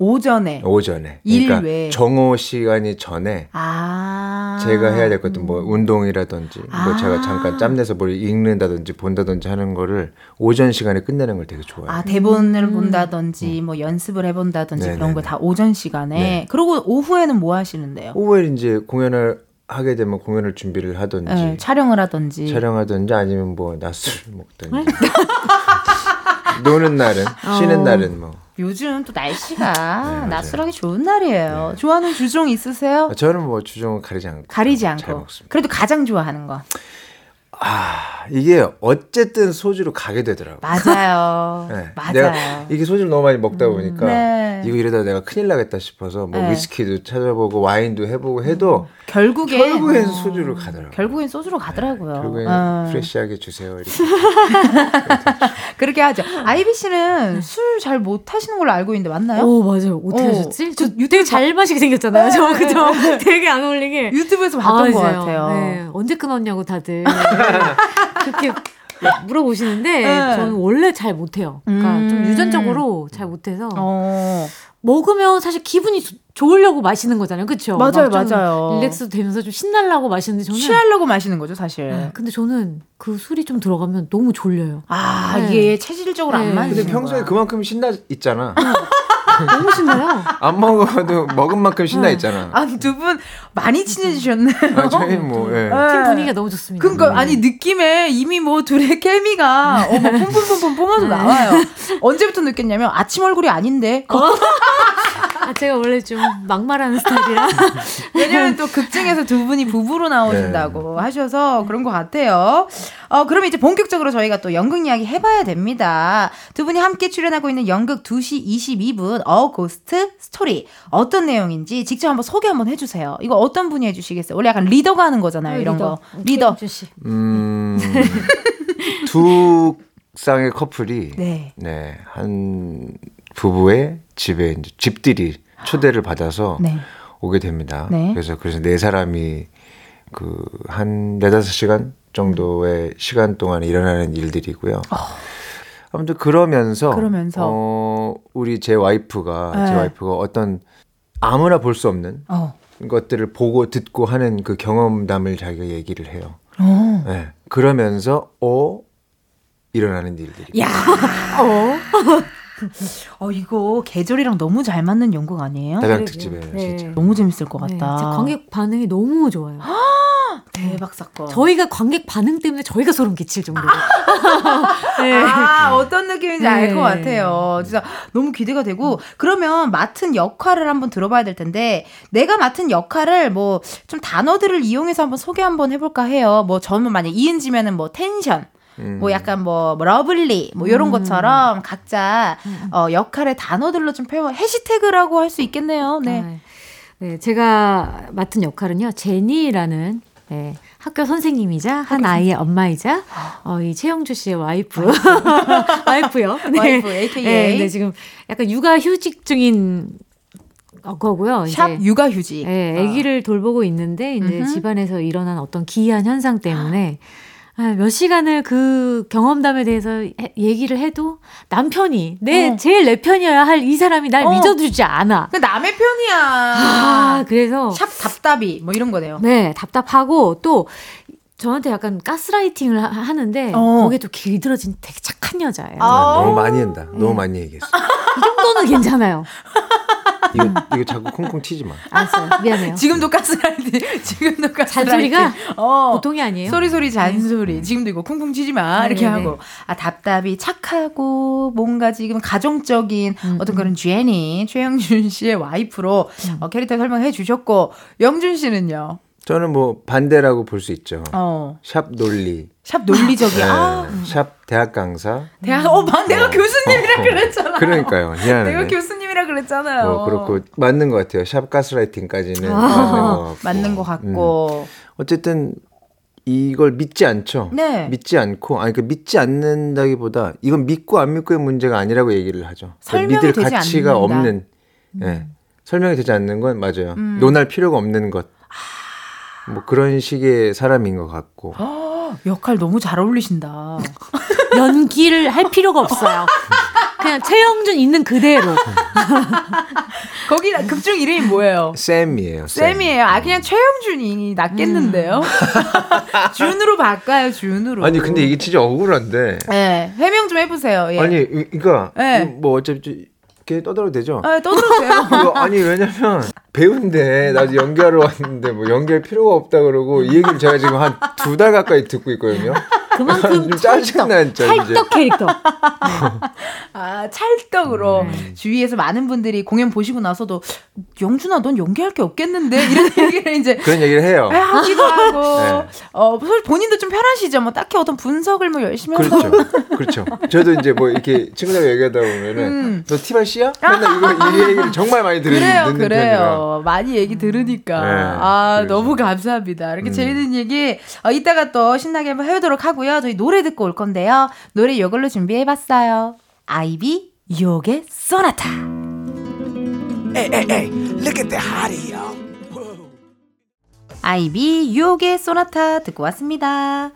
오전에. 오전에. 일 그러니까 외에. 정오 시간이 전에 아. 제가 해야 될 것도 뭐 운동이라든지 뭐 아. 제가 잠깐 짬내서 뭘 읽는다든지 본다든지 하는 거를 오전 시간에 끝내는 걸 되게 좋아해요. 아, 대본을 본다든지 뭐 연습을 해본다든지 네, 그런 네, 거 네. 다 오전 시간에. 네. 그리고 오후에는 뭐 하시는데요? 오후에 이제 공연을 하게 되면 공연을 준비를 하든지 네, 촬영을 하든지. 촬영하든지 아니면 뭐 낮술 먹든지 노는 날은 쉬는 어. 날은 뭐 요즘 또 날씨가 네. 낮술하기 좋은 날이에요. 좋아하는 주종 있으세요? 저는 뭐 주종을 가리지 않고 가리지 잘 않고. 먹습니다. 그래도 가장 좋아하는 거. 아 이게 어쨌든 소주로 가게 되더라고. 요 맞아요. 네. 맞아요. 내가 이게 소주를 너무 많이 먹다 보니까 네. 이거 이러다 내가 큰일 나겠다 싶어서 뭐 네. 위스키도 찾아보고 와인도 해보고 해도 결국엔 결국엔 어, 소주로 가더라고요. 결국엔 소주로 가더라고요. 결국엔 어. 프레시하게 주세요. 이렇게. 그렇게 하죠. 아이비 씨는 술 잘 못 하시는 걸로 알고 있는데 맞나요? 오, 맞아요. 어떻게 어. 하셨지? 저 되게 잘 마시게 생겼잖아요. 저, 그죠? 되게 안 어울리게. 유튜브에서 봤던 것 맞아요. 같아요. 네. 언제 끊었냐고 다들 그렇게 물어보시는데 네. 저는 원래 잘 못해요. 그러니까 음. 좀 유전적으로 잘 못해서 어. 먹으면 사실 기분이 좋- 좋으려고 마시는 거잖아요, 그렇죠? 맞아요, 맞아요. 릴렉스 되면서 좀 신나려고 마시는데 저는 취하려고 마시는 거죠, 사실. 네, 근데 저는 그 술이 좀 들어가면 너무 졸려요. 아, 네. 이게 체질적으로 네. 안 맞는 근데 평소에 그만큼 신나 있잖아. 너무 신나요. 안 먹어도 먹은 만큼 신나 네. 있잖아. 아, 두 분 많이 친해지셨네요. 아, 저희 뭐 예. 팀 분위기가 너무 좋습니다. 그러니까 아니 느낌에 이미 뭐 둘의 케미가 어머 뿜뿜뿜뿜 뿜어서 네. 나와요. 언제부터 느꼈냐면 아침 얼굴이 아닌데 아, 제가 원래 좀 막말하는 스타일이라 왜냐면 또 극중에서 두 분이 부부로 나오신다고 네. 하셔서 그런 것 같아요. 어, 그러면 이제 본격적으로 저희가 또 연극 이야기 해봐야 됩니다. 두 분이 함께 출연하고 있는 연극 2시 22분 어 ghost story 어떤 내용인지 직접 한번 소개 한번 해주세요. 이거 어떤 분이 해주시겠어요? 원래 약간 리더가 하는 거잖아요. 이런 거 리더. 김주 씨. 음, 두 쌍의 커플이 네. 네, 한 부부의 집에 이제 집들이 초대를 받아서 네. 오게 됩니다. 네. 그래서 그래서 네 사람이 그 한 네다섯 시간 정도의 시간 동안에 일어나는 일들이고요. 아무튼 그러면서 어. 그러면서. 어 우리 제 와이프가 제 네. 와이프가 어떤 아무나 볼 수 없는 어. 것들을 보고 듣고 하는 그 경험담을 자기가 얘기를 해요. 어. 네. 그러면서 어 일어나는 일들이. 야. 어. 어 이거 계절이랑 너무 잘 맞는 연극 아니에요? 그러게요. 특집에 네. 진짜. 너무 재밌을 것 네, 같다. 제 관객 반응이 너무 좋아요. 대박 사건. 저희가 관객 반응 때문에 저희가 소름 끼칠 정도로. 네. 아, 어떤 느낌인지 알 네. 것 같아요. 진짜 너무 기대가 되고, 그러면 맡은 역할을 한번 들어봐야 될 텐데, 내가 맡은 역할을 뭐, 좀 단어들을 이용해서 한번 소개 한번 해볼까 해요. 뭐, 저는 만약 이은지면은 뭐, 텐션. 음. 뭐 약간 뭐, 뭐 lovely 뭐 이런 것처럼 각자 어, 역할의 단어들로 좀 표현 해시태그라고 할 수 있겠네요. 네. 네. 네, 제가 맡은 역할은요, 제니라는 네, 학교 선생님이자 한 아이의 엄마이자 어, 이 최영주 씨의 와이프, 와이프요. 네. 와이프, AKA. 네, 네, 지금 약간 육아 휴직 중인 어, 거고요. 샵 이제 육아휴직. 네, 아기를 돌보고 있는데 이제 음흠. 집안에서 일어난 어떤 기이한 현상 때문에 아, 몇 시간을 그 경험담에 대해서 해- 얘기를 해도 남편이 내 어. 제일 내 편이어야 할 이 사람이 날 어. 믿어주지 않아. 그 남의 편이야. 아, 그래서 샵 답답이 뭐 이런 거네요. 네 답답하고 또 저한테 약간 가스라이팅을 하- 하는데 어. 거기에 또 길들어진 되게 착한 여자예요. 아. 너무 많이 한다. 너무 많이 얘기했어. 이 정도는 괜찮아요. 이거 이거 자꾸 콩콩 튀지 마. 알았어요. 미안해요. 지금도 가스라이팅. 지금도 가스라이팅. 잔소리가 어. 보통이 아니에요. 소리 소리 잔소리. 지금도 이거 쿵쿵 치지 마. 이렇게 네네네. 하고. 아 답답이 착하고 뭔가 지금 가정적인 어떤 그런 제니 최영준 씨의 와이프로 어, 캐릭터 설명해 주셨고 영준 씨는요. 저는 뭐 반대라고 볼 수 있죠. 어. 샵 논리. 샵 논리적이야. 아, 네, 샵 대학 강사. 대학 어, 막 내가 어. 교수님이라 어, 어. 그랬잖아. 그러니까요. 내가 미안하네. 교수님이라 그랬잖아요. 뭐 그렇고 맞는 것 같아요. 샵 가스라이팅까지는 아, 맞는 것 같고. 것 같고. 어쨌든 이걸 믿지 않죠. 네. 믿지 않고 아니 그 믿지 않는다기보다 이건 믿고 안 믿고의 문제가 아니라고 얘기를 하죠. 그러니까 설명이 믿을 되지 가치가 않는다. 없는. 예. 설명이 되지 않는 건 맞아요. 음. 논할 필요가 없는 것. 뭐 그런 식의 사람인 것 같고. 어, 역할 너무 잘 어울리신다. 연기를 할 필요가 없어요. 그냥 최영준 있는 그대로. 거기 극중 이름이 뭐예요? 쌤이에요. 쌤. 쌤이에요. 아 그냥 최영준이 낫겠는데요. 준으로 바꿔요. 준으로. 아니 근데 이게 진짜 억울한데. 네, 해명 좀 해보세요. 예. 아니 이- 그러니까 네. 뭐 어차피 이렇게 떠들어도 되죠. 아, 떠들어도 돼요. 이거 아니 왜냐면 배우인데 나도 연기하러 왔는데 뭐 연기할 필요가 없다 그러고 이 얘기를 제가 지금 한 두 달 가까이 듣고 있거든요. 그만큼 좀 짜증나 진짜. 찰떡 캐릭터. 아 찰떡으로 음. 주위에서 많은 분들이 공연 보시고 나서도 영준아 넌 연기할 게 없겠는데 이런 얘기를 이제 그런 얘기를 해요. 에, 하기도 하고 네. 어 사실 본인도 좀 편하시죠. 뭐 딱히 어떤 분석을 뭐 열심히 그렇죠. 그렇죠. 저도 이제 뭐 이렇게 친구들하고 얘기하다 보면은 음. 너 티발 씨 야? 맨날 이거 이 얘기를 정말 많이 들으는 그래요, 듣는 그래요. 편이라. 많이 얘기 들으니까. 네, 아, 그래서. 너무 감사합니다. 이렇게 음. 재밌는 얘기, 어, 이따가 또 신나게 한번 해보도록 하고요. 저희 노래 듣고 올 건데요. 노래 이걸로 준비해봤어요. 아이비, 요게 소나타. 아이비 유혹의 소나타 듣고 왔습니다.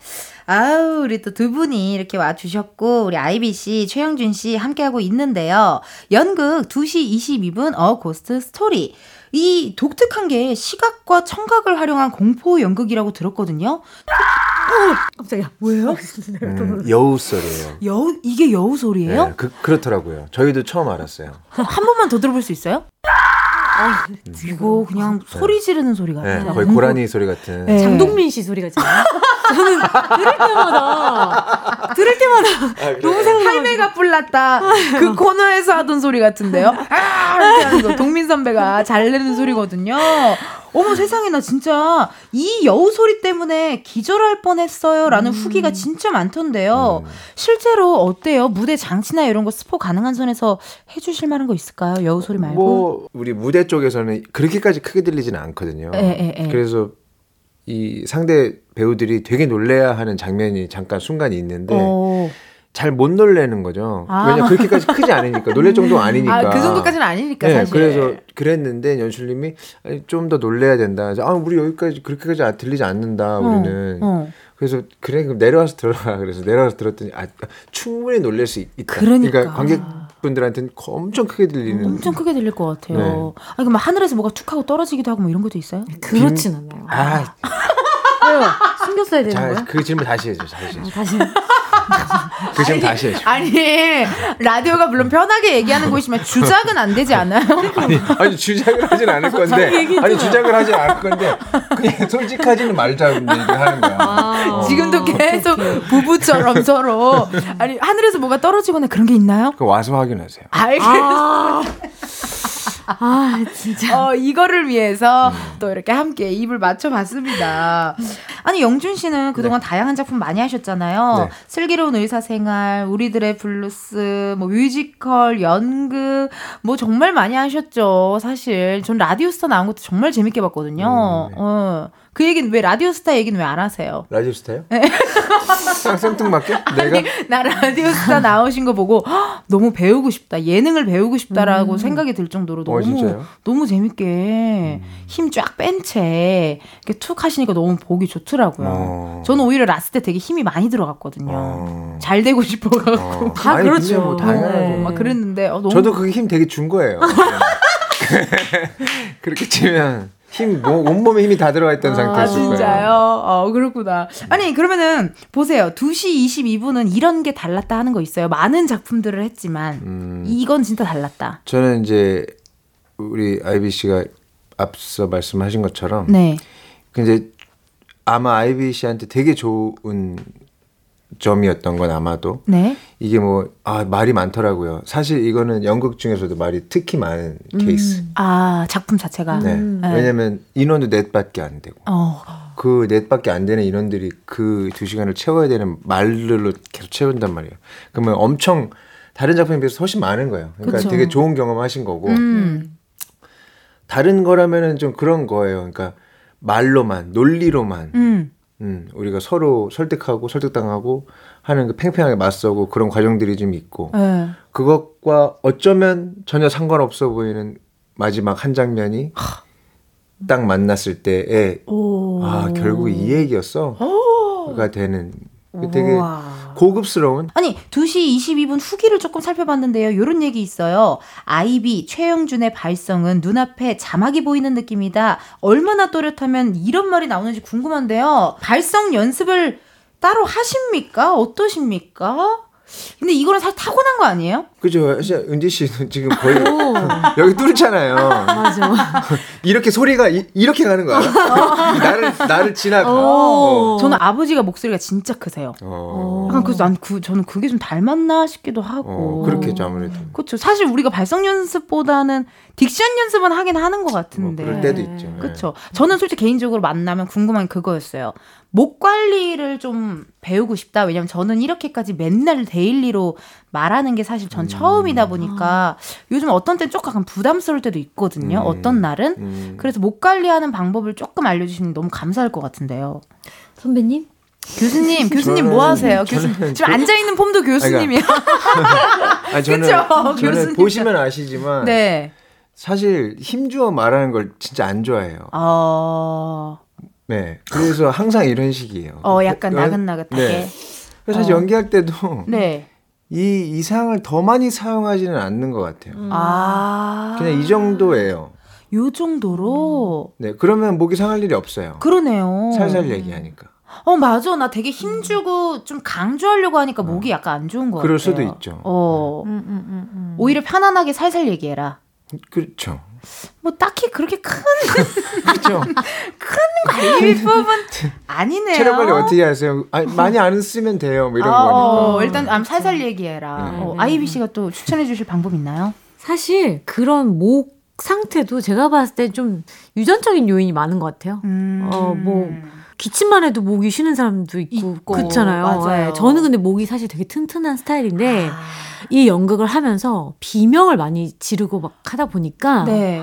아우, 우리 또 두 분이 이렇게 와주셨고, 우리 아이비 씨, 최영준 씨 함께하고 있는데요. 연극 2시 22분 A Ghost Story. 이 독특한 게 시각과 청각을 활용한 공포 연극이라고 들었거든요. 깜짝이야. 뭐예요? 음, 여우 소리예요. 여우, 이게 여우 소리예요? 네, 그, 그렇더라고요. 저희도 처음 알았어요. 한 번만 더 들어볼 수 있어요? 아, 이거 그냥 소리 지르는 소리 네, 같아요. 거의 고라니 소리 같은. 네. 장동민 씨 소리 같잖아요. 저는 들을 때마다 들을 때마다 너무 생각나. 할매가 뿔났다. 그 코너에서 하던 소리 같은데요. 아, 이렇게 하는 거. 동민 선배가 잘 내는 소리거든요. 어머 세상에 나 진짜 이 여우 소리 때문에 기절할 뻔했어요. 라는 후기가 진짜 많던데요. 실제로 어때요? 무대 장치나 이런 거 스포 가능한 선에서 해주실 만한 거 있을까요? 여우 소리 말고. 뭐 우리 무대 쪽에서는 그렇게까지 크게 들리지는 않거든요. 예, 예, 예. 그래서 이 상대 배우들이 되게 놀래야 하는 장면이 잠깐 순간이 있는데 어. 잘못 놀래는 거죠. 아. 왜냐 그렇게까지 크지 않으니까 놀랄 정도가 아니니까. 아, 그 정도까지는 아니니까 네, 사실. 그래서 그랬는데 연출님이 좀 더 놀래야 된다. 그래서 아 우리 여기까지 그렇게까지 안- 들리지 않는다. 우리는. 어. 그래서 그래 그럼 내려와서 들어가. 그래서 내려와서 들었더니 아 충분히 놀랄 수 있- 있다. 그러니까. 관객 분들한테는 엄청 크게 들리는. 엄청 크게 들릴 것 같아요. 네. 아니, 그럼 하늘에서 뭐가 툭 하고 떨어지기도 하고 뭐 이런 것도 있어요? 그렇진 않아요. 아, 왜요? 숨겼어야 되는 자, 거야? 그 질문 다시 해줘. 다시 해줘. 다시. 그 질문 다시 해줘. 아니 라디오가 물론 편하게 얘기하는 곳이지만 주작은 안 되지 않아요? 아니, 아니 주작을 하진 않을 건데 아니 주작을 하진 않을 건데 그냥 솔직하지는 말자고 얘기를 하는 거야. 어. 지금도 계속 부부처럼 서로 아니 하늘에서 뭐가 떨어지거나 그런 게 있나요? 그 와서 확인하세요. 알겠습니다. 아, 진짜. 어, 이거를 위해서 또 이렇게 함께 입을 맞춰봤습니다. 아니, 영준 씨는 그동안 다양한 작품 많이 하셨잖아요. 네. 슬기로운 의사생활, 우리들의 블루스, 뭐 뮤지컬, 연극, 뭐 정말 많이 하셨죠. 사실. 전 라디오스타 나온 것도 정말 재밌게 봤거든요. 음, 네. 어. 그 얘기는 왜 라디오스타 얘기는 왜 안 하세요? 라디오스타요? 상 생뚱맞게? 내가 나 라디오스타 나오신 거 보고 헉, 너무 배우고 싶다. 예능을 배우고 싶다라고 생각이 들 정도로 어, 너무 진짜요? 너무 재밌게 힘쫙 뺀 채 이렇게 툭 하시니까 너무 보기 좋더라고요. 어. 저는 오히려 라스 때 되게 힘이 많이 들어갔거든요. 어. 잘 되고 싶어갖고 어. 다 아니, 그렇죠. 뭐 당연하죠. 어, 막 그랬는데 어, 너무 저도 그게 힘 되게 준 거예요. 그렇게 치면 힘, 뭐, 온몸에 힘이 다 들어가 있던 아, 상태였을 거예요. 진짜요? 어, 그렇구나. 아니, 그러면은, 보세요. 2시 22분은 이런 게 달랐다 하는 거 있어요. 많은 작품들을 했지만, 음. 이건 진짜 달랐다. 저는 이제 우리 아이비 씨가 앞서 말씀하신 것처럼 네. 근데 아마 아이비 씨한테 되게 좋은 점이었던 건 아마도 네. 이게 뭐 아 말이 많더라고요. 사실 이거는 연극 중에서도 말이 특히 많은 케이스. 아, 작품 자체가. 네. 네. 왜냐면 인원도 넷밖에 안 되고 어, 그 넷밖에 안 되는 인원들이 그 두 시간을 채워야 되는 말들로 계속 채운단 말이에요. 그러면 엄청 다른 작품에 비해서 훨씬 많은 거예요. 그러니까 그쵸. 되게 좋은 경험하신 거고 음. 다른 거라면은 좀 그런 거예요. 그러니까 말로만 논리로만 음. 음, 우리가 서로 설득하고 설득당하고 하는 그 팽팽하게 맞서고 그런 과정들이 좀 있고 네. 그것과 어쩌면 전혀 상관없어 보이는 마지막 한 장면이 딱 만났을 때에 오. 아 결국 이 얘기였어가 되는 그 되게 우와. 고급스러운 아니, 2시 22분 후기를 조금 살펴봤는데요. 요런 얘기 있어요. 아이비, 최영준의 발성은 눈앞에 자막이 보이는 느낌이다. 얼마나 또렷하면 이런 말이 나오는지 궁금한데요. 발성 연습을 따로 하십니까? 어떠십니까? 근데 이거는 사실 타고난 거 아니에요? 그죠? 진짜 은지 씨는 지금 거의 오, 여기 뚫잖아요. 맞아. 이렇게 소리가 이, 렇게 가는 거야. 나를 나를 지나가. 오. 저는 아버지가 목소리가 진짜 크세요. 어. 약간 그래서 난 그, 저는 그게 좀 닮았나 싶기도 하고. 어, 그렇겠죠 아무래도. 그렇죠. 사실 우리가 발성 연습보다는 diction 연습은 하긴 하는 것뭐 같은데. 그럴 때도 있죠. 네. 그렇죠. 저는 솔직히 개인적으로 만나면 궁금한 게 그거였어요. 목 관리를 좀 배우고 싶다. 왜냐면 저는 이렇게까지 맨날 daily로 말하는 게 사실 음. 전 처음이다 보니까 요즘 어떤 때는 조금 부담스러울 때도 있거든요. 음. 어떤 날은. 음. 그래서 목 관리하는 방법을 조금 알려주시면 너무 감사할 것 같은데요. 선배님? 교수님, 교수님 뭐 저는- 하세요? 교수 저는 지금 교- 앉아 있는 폼도 교수님이야. 아니, 저는, 그쵸? 저는 교수님. 보시면 아시지만 네. 사실 힘주어 말하는 걸 진짜 안 좋아해요. 어, 네. 그래서 항상 이런 식이에요. 어, 약간 연- 나긋나긋하게. 네. 그래서 사실 어. 연기할 때도 네. 이 이상을 더 많이 사용하지는 않는 것 같아요. 아. 그냥 이 정도예요. 요 정도로. 네. 그러면 목이 상할 일이 없어요. 그러네요. 살살 얘기하니까. 어, 맞아. 나 되게 힘주고 좀 강조하려고 하니까 목이 약간 안 좋은 것 그럴 같아요. 수도 있죠. 어. 음, 음, 음, 음. 오히려 편안하게 살살 얘기해라. 그렇죠. 뭐 딱히 그렇게 큰 그렇죠. 관리 비법은 아니네요. 체력 관리 어떻게 하세요? 아니, 많이 안 쓰면 돼요. 뭐 이런 아, 거니까. 어, 일단 아, 살살 얘기해라. 네. 어, 아이비 씨가 또 추천해 주실 방법 있나요? 사실 그런 목 상태도 제가 봤을 때 좀 유전적인 요인이 많은 것 같아요. 음. 어, 뭐, 기침만 해도 목이 쉬는 사람도 있고, 있고, 그렇잖아요. 맞아요. 예, 저는 근데 목이 사실 되게 튼튼한 스타일인데 아, 이 연극을 하면서 비명을 많이 지르고 막 하다 보니까 네.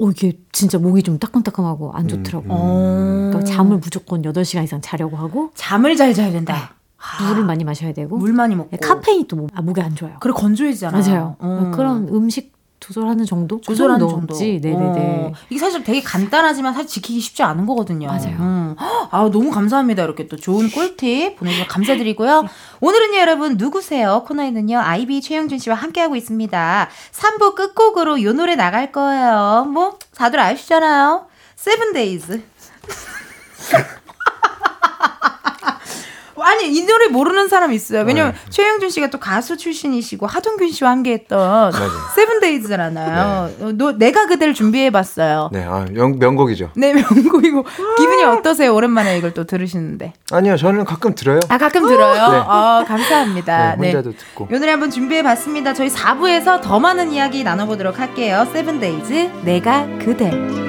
어, 이게 진짜 목이 좀 따끔따끔하고 안 좋더라고. 음. 요 어. 그러니까 잠을 무조건 8시간 이상 자려고 하고 잠을 잘 자야 된다. 물을 많이 마셔야 되고 물 많이 먹고. 예, 카페인이 또 목, 아, 목에 안 좋아요. 그리고 건조해지잖아요. 맞아요. 어. 그런 음식 조절하는 정도? 그 조절하는 정도 정도. 없지. 네네네. 어, 이게 사실 되게 간단하지만 사실 지키기 쉽지 않은 거거든요. 맞아요. 음. 아, 너무 감사합니다. 이렇게 또 좋은 꿀팁 보내주셔서 감사드리고요. 오늘은요, 여러분, 누구세요? 코너에는요, 아이비 최영준 씨와 함께하고 있습니다. 3부 끝곡으로 요 노래 나갈 거예요. 뭐, 다들 아시잖아요. 세븐데이즈. 아니 이 노래 모르는 사람 있어요. 왜냐면 네. 최영준 씨가 또 가수 출신이시고 하동균 씨와 함께했던. 세븐데이즈잖아요. 어, 너, 내가 그대를 준비해봤어요. 네, 아, 명, 명곡이죠. 네 명곡이고 기분이 어떠세요? 오랜만에 이걸 또 들으시는데. 아니요, 저는 가끔 들어요. 아 가끔 들어요. 네. 아 감사합니다. 네, 혼자도 듣고. 이 노래 한번 준비해봤습니다. 저희 4부에서 더 많은 이야기 나눠보도록 할게요. 세븐데이즈 내가 그대.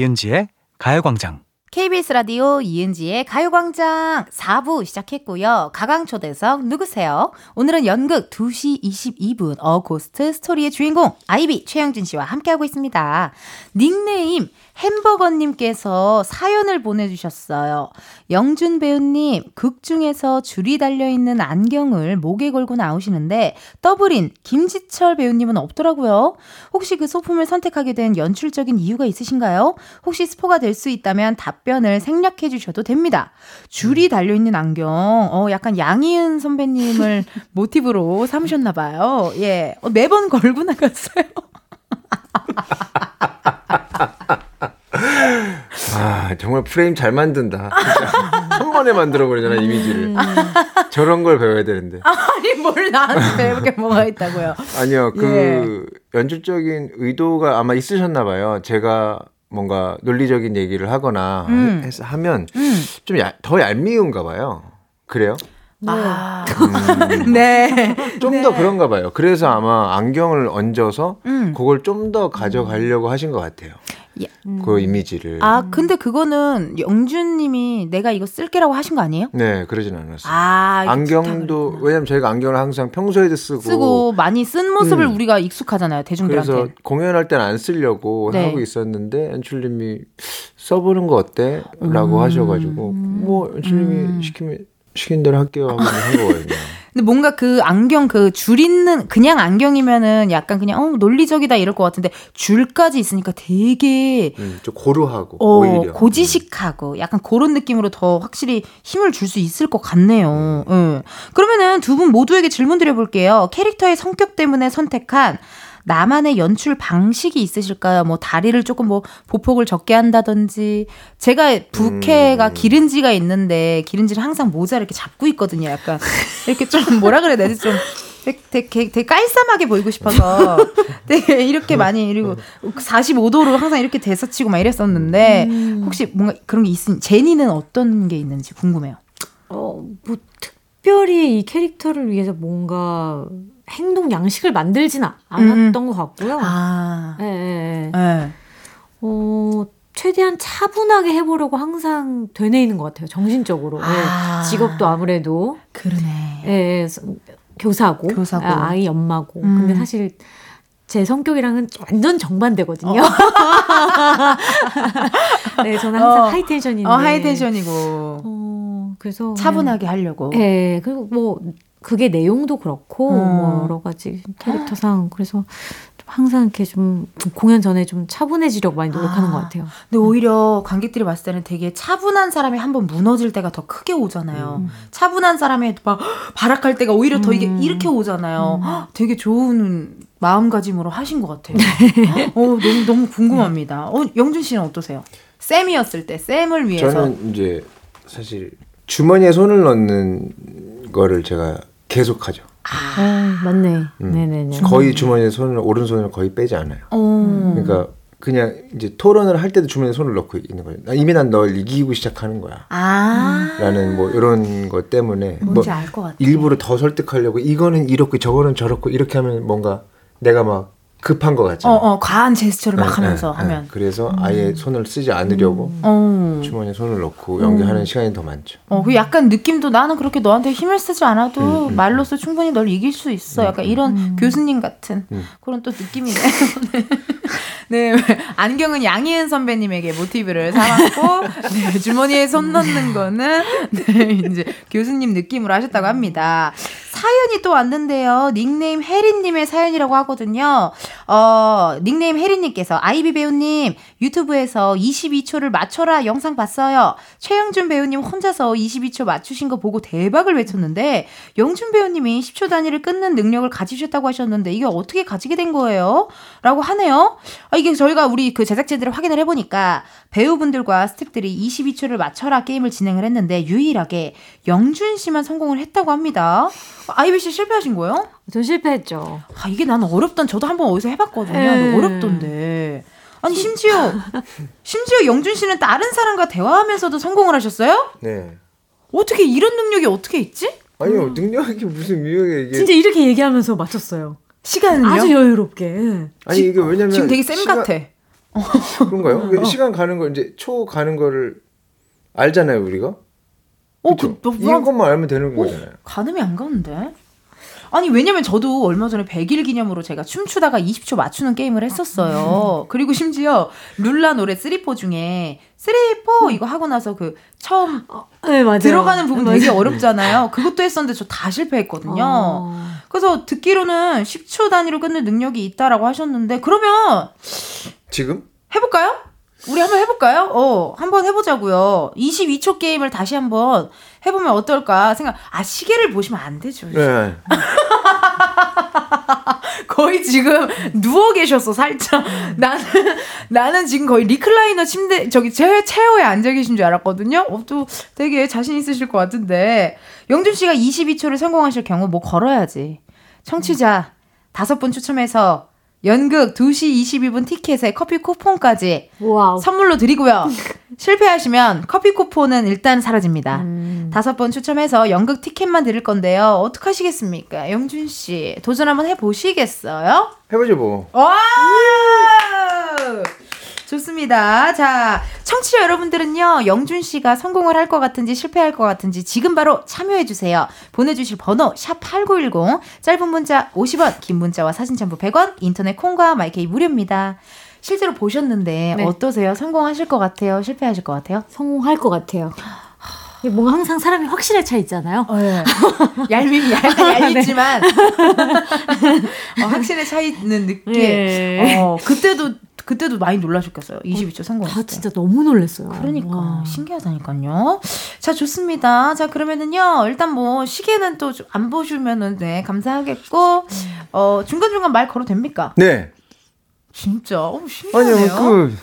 이은지의 가요광장. KBS 라디오 이은지의 가요광장 4부 시작했고요. 가광초대석 누구세요? 오늘은 연극 2시 22분 A Ghost Story의 주인공 아이비 최영준 씨와 함께하고 있습니다. 닉네임 햄버거님께서 사연을 보내주셨어요. 영준 배우님, 극 중에서 줄이 달려있는 안경을 목에 걸고 나오시는데 더블인 김지철 배우님은 없더라고요. 혹시 그 소품을 선택하게 된 연출적인 이유가 있으신가요? 혹시 스포가 될 수 있다면 답 변을 생략해 주셔도 됩니다. 줄이 달려있는 안경, 어, 약간 양희은 선배님을 모티브로 삼으셨나봐요. 예. 어, 매번 걸고 나갔어요. 아 정말 프레임 잘 만든다. 한 번에 만들어 버리잖아 이미지를. 저런 걸 배워야 되는데. 아니, 뭘 나한테 배울 게 뭐가 있다고요. 아니요 그 연출적인 의도가 아마 있으셨나 봐요. 제가 뭔가 논리적인 얘기를 하거나 음. 해서 하면 음. 좀더 얄미운가 봐요. 그래요? 아, 음, 네. 좀더 그런가 봐요. 그래서 아마 안경을 얹어서 음. 그걸 좀 더 가져가려고 하신 것 같아요. 예. 그 이미지를. 아, 근데 그거는 영준님이 내가 이거 쓸게라고 하신 거 아니에요? 네, 그러진 않았어요. 아, 안경도 왜냐면 저희가 안경을 항상 평소에도 쓰고, 쓰고 많이 쓴 모습을 음. 우리가 익숙하잖아요 대중들한테. 그래서 공연할 때는 안 쓰려고 네. 하고 있었는데 연출님이 써보는 거 어때? 라고 음. 하셔가지고 뭐 연출님이 음. 시키면 시킨 대로 할게요 하고 한 거거든요. 근데 뭔가 그 안경 그 줄 있는 그냥 안경이면은 약간 그냥 어 논리적이다 이럴 것 같은데 줄까지 있으니까 되게 음, 좀 고루하고 어 오히려 고지식하고 약간 그런 느낌으로 더 확실히 힘을 줄 수 있을 것 같네요. 예. 그러면은 두 분 모두에게 질문 드려볼게요. 캐릭터의 성격 때문에 선택한 나만의 연출 방식이 있으실까요? 뭐 다리를 조금 뭐 보폭을 적게 한다든지 제가 부캐가 음. 기른지가 있는데 기른지를 항상 모자 이렇게 잡고 있거든요. 약간 이렇게 좀 뭐라 그래야 되지 좀 되게, 되게, 되게 깔쌈하게 보이고 싶어서 되게 이렇게 많이 그리고 45도로 항상 이렇게 대서치고 막 이랬었는데 혹시 뭔가 그런 게 있으니 제니는 어떤 게 있는지 궁금해요. 어, 뭐 특별히 이 캐릭터를 위해서 뭔가 행동 양식을 만들진 아- 않았던 것 같고요. 아, 예, 예, 예. 네. 어, 최대한 차분하게 해보려고 항상 되뇌 있는 것 같아요. 정신적으로. 예. 아. 직업도 아무래도 그러네. 예, 예, 서- 교사고, 교사고. 아, 아이 엄마고. 음. 근데 사실 제 성격이랑은 완전 정반대거든요. 네, 저는 항상 어. 하이텐션인데. 어, 하이텐션이고 어, 그래서 차분하게 하려고. 네, 그리고 뭐 그게 내용도 그렇고 어. 뭐 여러 가지 캐릭터상 그래서 좀 항상 이렇게 좀 공연 전에 좀 차분해지려고 많이 노력하는 아. 것 같아요. 근데 오히려 관객들이 봤을 때는 되게 차분한 사람이 한번 무너질 때가 더 크게 오잖아요. 차분한 사람이 막 발악할 때가 오히려 더 이게 음. 이렇게 오잖아요. 헉, 되게 좋은 마음가짐으로 하신 것 같아요. 어, 너무 너무 궁금합니다. 어, 영준 씨는 어떠세요? 쌤이었을 때 쌤을 위해서 저는 이제 사실 주머니에 손을 넣는 거를 제가 계속하죠. 아, 맞네. 음. 네네네. 거의 주머니에 손을 오른손을 거의 빼지 않아요. 어. 그러니까 그냥 이제 토론을 할 때도 주머니에 손을 넣고 있는 거예요. 나 이미 난 널 이기고 시작하는 거야. 아 라는 뭐 이런 것 때문에 뭐 뭔지 알것 같아. 일부러 더 설득하려고 이거는 이렇고 저거는 저렇고 이렇게 하면 뭔가 내가 막 급한 것 같잖아. 어, 어, 과한 제스처를 막 네, 하면서 네, 하면. 네. 그래서 아예 손을 쓰지 않으려고 어. 주머니에 손을 넣고 연기하는 시간이 더 많죠. 어, 그 약간 느낌도 나는 그렇게 너한테 힘을 쓰지 않아도 음, 음, 말로써 충분히 널 이길 수 있어. 약간 이런 교수님 같은 음. 그런 또 느낌이네. 네. 안경은 양희은 선배님에게 모티브를 삼았고, 네, 주머니에 손 넣는 거는, 네, 이제 교수님 느낌으로 하셨다고 합니다. 사연이 또 왔는데요. 닉네임 혜리님의 사연이라고 하거든요. 어, 닉네임 혜리님께서 아이비 배우님 유튜브에서 22초를 맞춰라 영상 봤어요. 최영준 배우님 혼자서 22초 맞추신 거 보고 대박을 외쳤는데 영준 배우님이 10초 단위를 끊는 능력을 가지셨다고 하셨는데 이게 어떻게 가지게 된 거예요? 라고 하네요. 아, 이게 저희가 우리 그 제작진들을 확인을 해보니까 배우분들과 스태프들이 22초를 맞춰라 게임을 진행을 했는데 유일하게 영준 씨만 성공을 했다고 합니다. 아이비 씨 실패하신 거예요? 전 실패했죠. 아, 이게 나는 어렵던, 저도 한번 어디서 해봤거든요. 에. 근데 어렵던데. 아니, 심지어, 심지어 영준 씨는 다른 사람과 대화하면서도 성공을 하셨어요? 네. 어떻게 이런 능력이 어떻게 있지? 아니요 능력이 무슨 능력이 이게 진짜 이렇게 얘기하면서 맞췄어요. 시간은요? 아주 여유롭게. 예. 아니 이게 왜냐면 지금 되게 쌤 시간- 같아. 그런가요? 왜 시간 가는 거 이제 초 가는 거를 알잖아요 우리가. 어, 그쵸? 그, 너, 이런 것만 알면 되는 거잖아요. 가늠이 안 가는데? 아니 왜냐면 저도 얼마 전에 100일 기념으로 제가 춤추다가 20초 맞추는 게임을 했었어요. 그리고 심지어 룰라 노래 3포 중에 3포 이거 하고 나서 그 처음 네, 맞아요. 들어가는 부분 맞아요. 되게 어렵잖아요. 그것도 했었는데 저 다 실패했거든요. 어. 그래서 듣기로는 10초 단위로 끊는 능력이 있다라고 하셨는데 그러면 지금? 해볼까요? 우리 한번 해볼까요? 어, 한번 해보자고요. 22초 게임을 다시 한번 해보면 어떨까 생각. 아 시계를 보시면 안 되죠. 네. 거의 지금 누워 계셨어 살짝. 나는 나는 지금 거의 리클라이너 침대 저기 제 체어에 앉아 계신 줄 알았거든요. 어, 또 되게 자신 있으실 것 같은데 영준 씨가 22초를 성공하실 경우 뭐 걸어야지. 청취자 다섯 분 추첨해서 연극 2시 22분 티켓에 커피 쿠폰까지 wow. 선물로 드리고요. 실패하시면 커피 쿠폰은 일단 사라집니다. 음. 다섯 번 추첨해서 연극 티켓만 드릴 건데요. 어떡하시겠습니까? 영준 씨, 도전 한번 해보시겠어요? 해보죠 뭐. 와! 좋습니다. 자, 청취자 여러분들은요, 영준 씨가 성공을 할 것 같은지 실패할 것 같은지 지금 바로 참여해주세요. 보내주실 번호, 샵8910, 짧은 문자 50원, 긴 문자와 사진 첨부 100원, 인터넷 콩과 마이케이 무료입니다. 실제로 보셨는데 네. 어떠세요? 성공하실 것 같아요? 실패하실 것 같아요? 성공할 것 같아요. 뭔가 항상 사람이 확실할 차 있잖아요. 얄밉, 얄, 얄밉지만 어, 확신의 차이는 늦게 네. 어, 그때도 그때도 많이 놀라셨겠어요. 22초 성공했을 다 때. 진짜 너무 놀랐어요. 그러니까 와. 신기하다니까요. 자 좋습니다. 자 그러면은요 일단 뭐 시계는 또 안 보시면은 네 감사하겠고 어 중간 중간 말 걸어도 됩니까? 네. 진짜 어 신기하네요. 아니요 그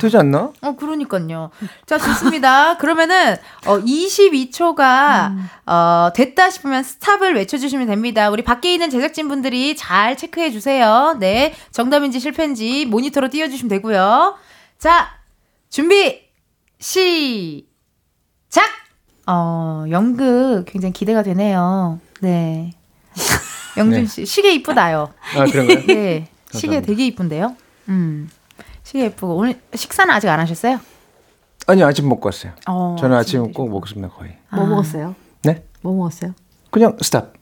되지 않나? 어, 그러니까요. 자, 좋습니다. 그러면은, 어, 22초가, 어, 됐다 싶으면 스탑을 외쳐 주시면 됩니다. 우리 밖에 있는 제작진분들이 잘 체크해 주세요. 네. 정답인지 실패인지 모니터로 띄워 주시면 되고요. 자, 준비, 시작! 어, 연극 굉장히 기대가 되네요. 네. 영준 씨, 시계 이쁘다요. 아 그런가요? 네. 시계 감사합니다. 되게 이쁜데요? 음. 시계 예쁘고. 오늘 식사는 아직 안 하셨어요? 아니요 아침 먹고 왔어요. 어, 저는 아침 꼭 먹습니다 거의. 뭐 먹었어요? 네? 뭐 먹었어요? 그냥 스탑.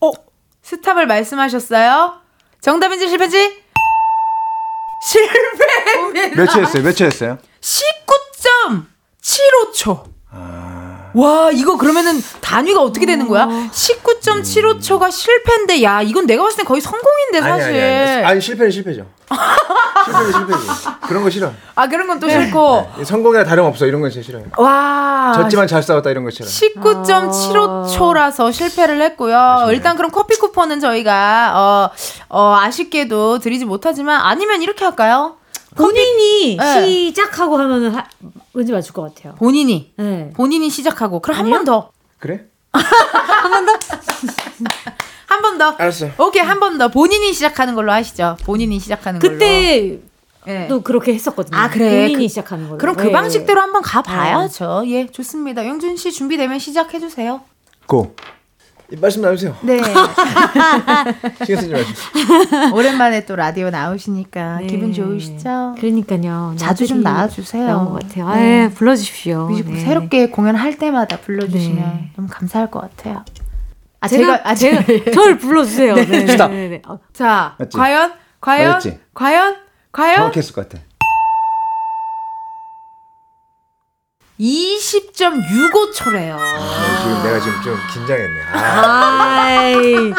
어, 스탑을 말씀하셨어요? 정답인지 실패인지? 실패입니다. 몇 초였어요? 몇 초였어요? 19.75초. 와, 이거 그러면은 단위가 어떻게 되는 거야? 19.75초가 실패인데, 야, 이건 내가 봤을 땐 거의 성공인데, 사실. 아니 아니 아니. 아니 실패는 실패죠. 실패는 실패지. 그런 거 싫어. 아, 그런 건 또 싫고. 네, 성공이나 다름없어 이런 건 진짜 싫어요. 와. 졌지만 잘 싸웠다 이런 거 싫어. 19.75초라서 실패를 했고요. 일단 그럼 커피 쿠폰은 저희가 어, 어, 아쉽게도 드리지 못하지만 아니면 이렇게 할까요? 본인이 네. 시작하고 하면은 하, 왠지 맞출 것 같아요. 본인이 네. 본인이 시작하고 그럼 한 번 더. 그래? 한 번 더. 알았어. 오케이, 한 번 더. 본인이 시작하는 걸로 하시죠. 본인이 시작하는 걸로. 그때 예. 또 그렇게 했었거든요. 아, 그래. 본인이 그- 시작하는 걸로. 그럼 그 네. 방식대로 한번 가봐야죠. 예, 좋습니다. 영준 씨 준비되면 시작해주세요. 고. 말씀 나누세요. 네. 신경 쓰지 마시고. 오랜만에 또 라디오 나오시니까 네. 기분 좋으시죠? 그러니까요. 자주 좀 나와주세요. 나온 것 같아요. 네. 아, 불러주십시오. 뮤지컬 네. 새롭게 공연할 때마다 불러주시면 네. 너무 감사할 것 같아요. 아 제가, 제가 아 제가 저를 불러주세요. 네. 네, stop. 네, 네. 어, 자 맞지? 과연 과연 맞았지? 과연 과연 정확했을 것 같아. 20.65초래요. 지금 내가 지금 좀 긴장했네. 아, 아이.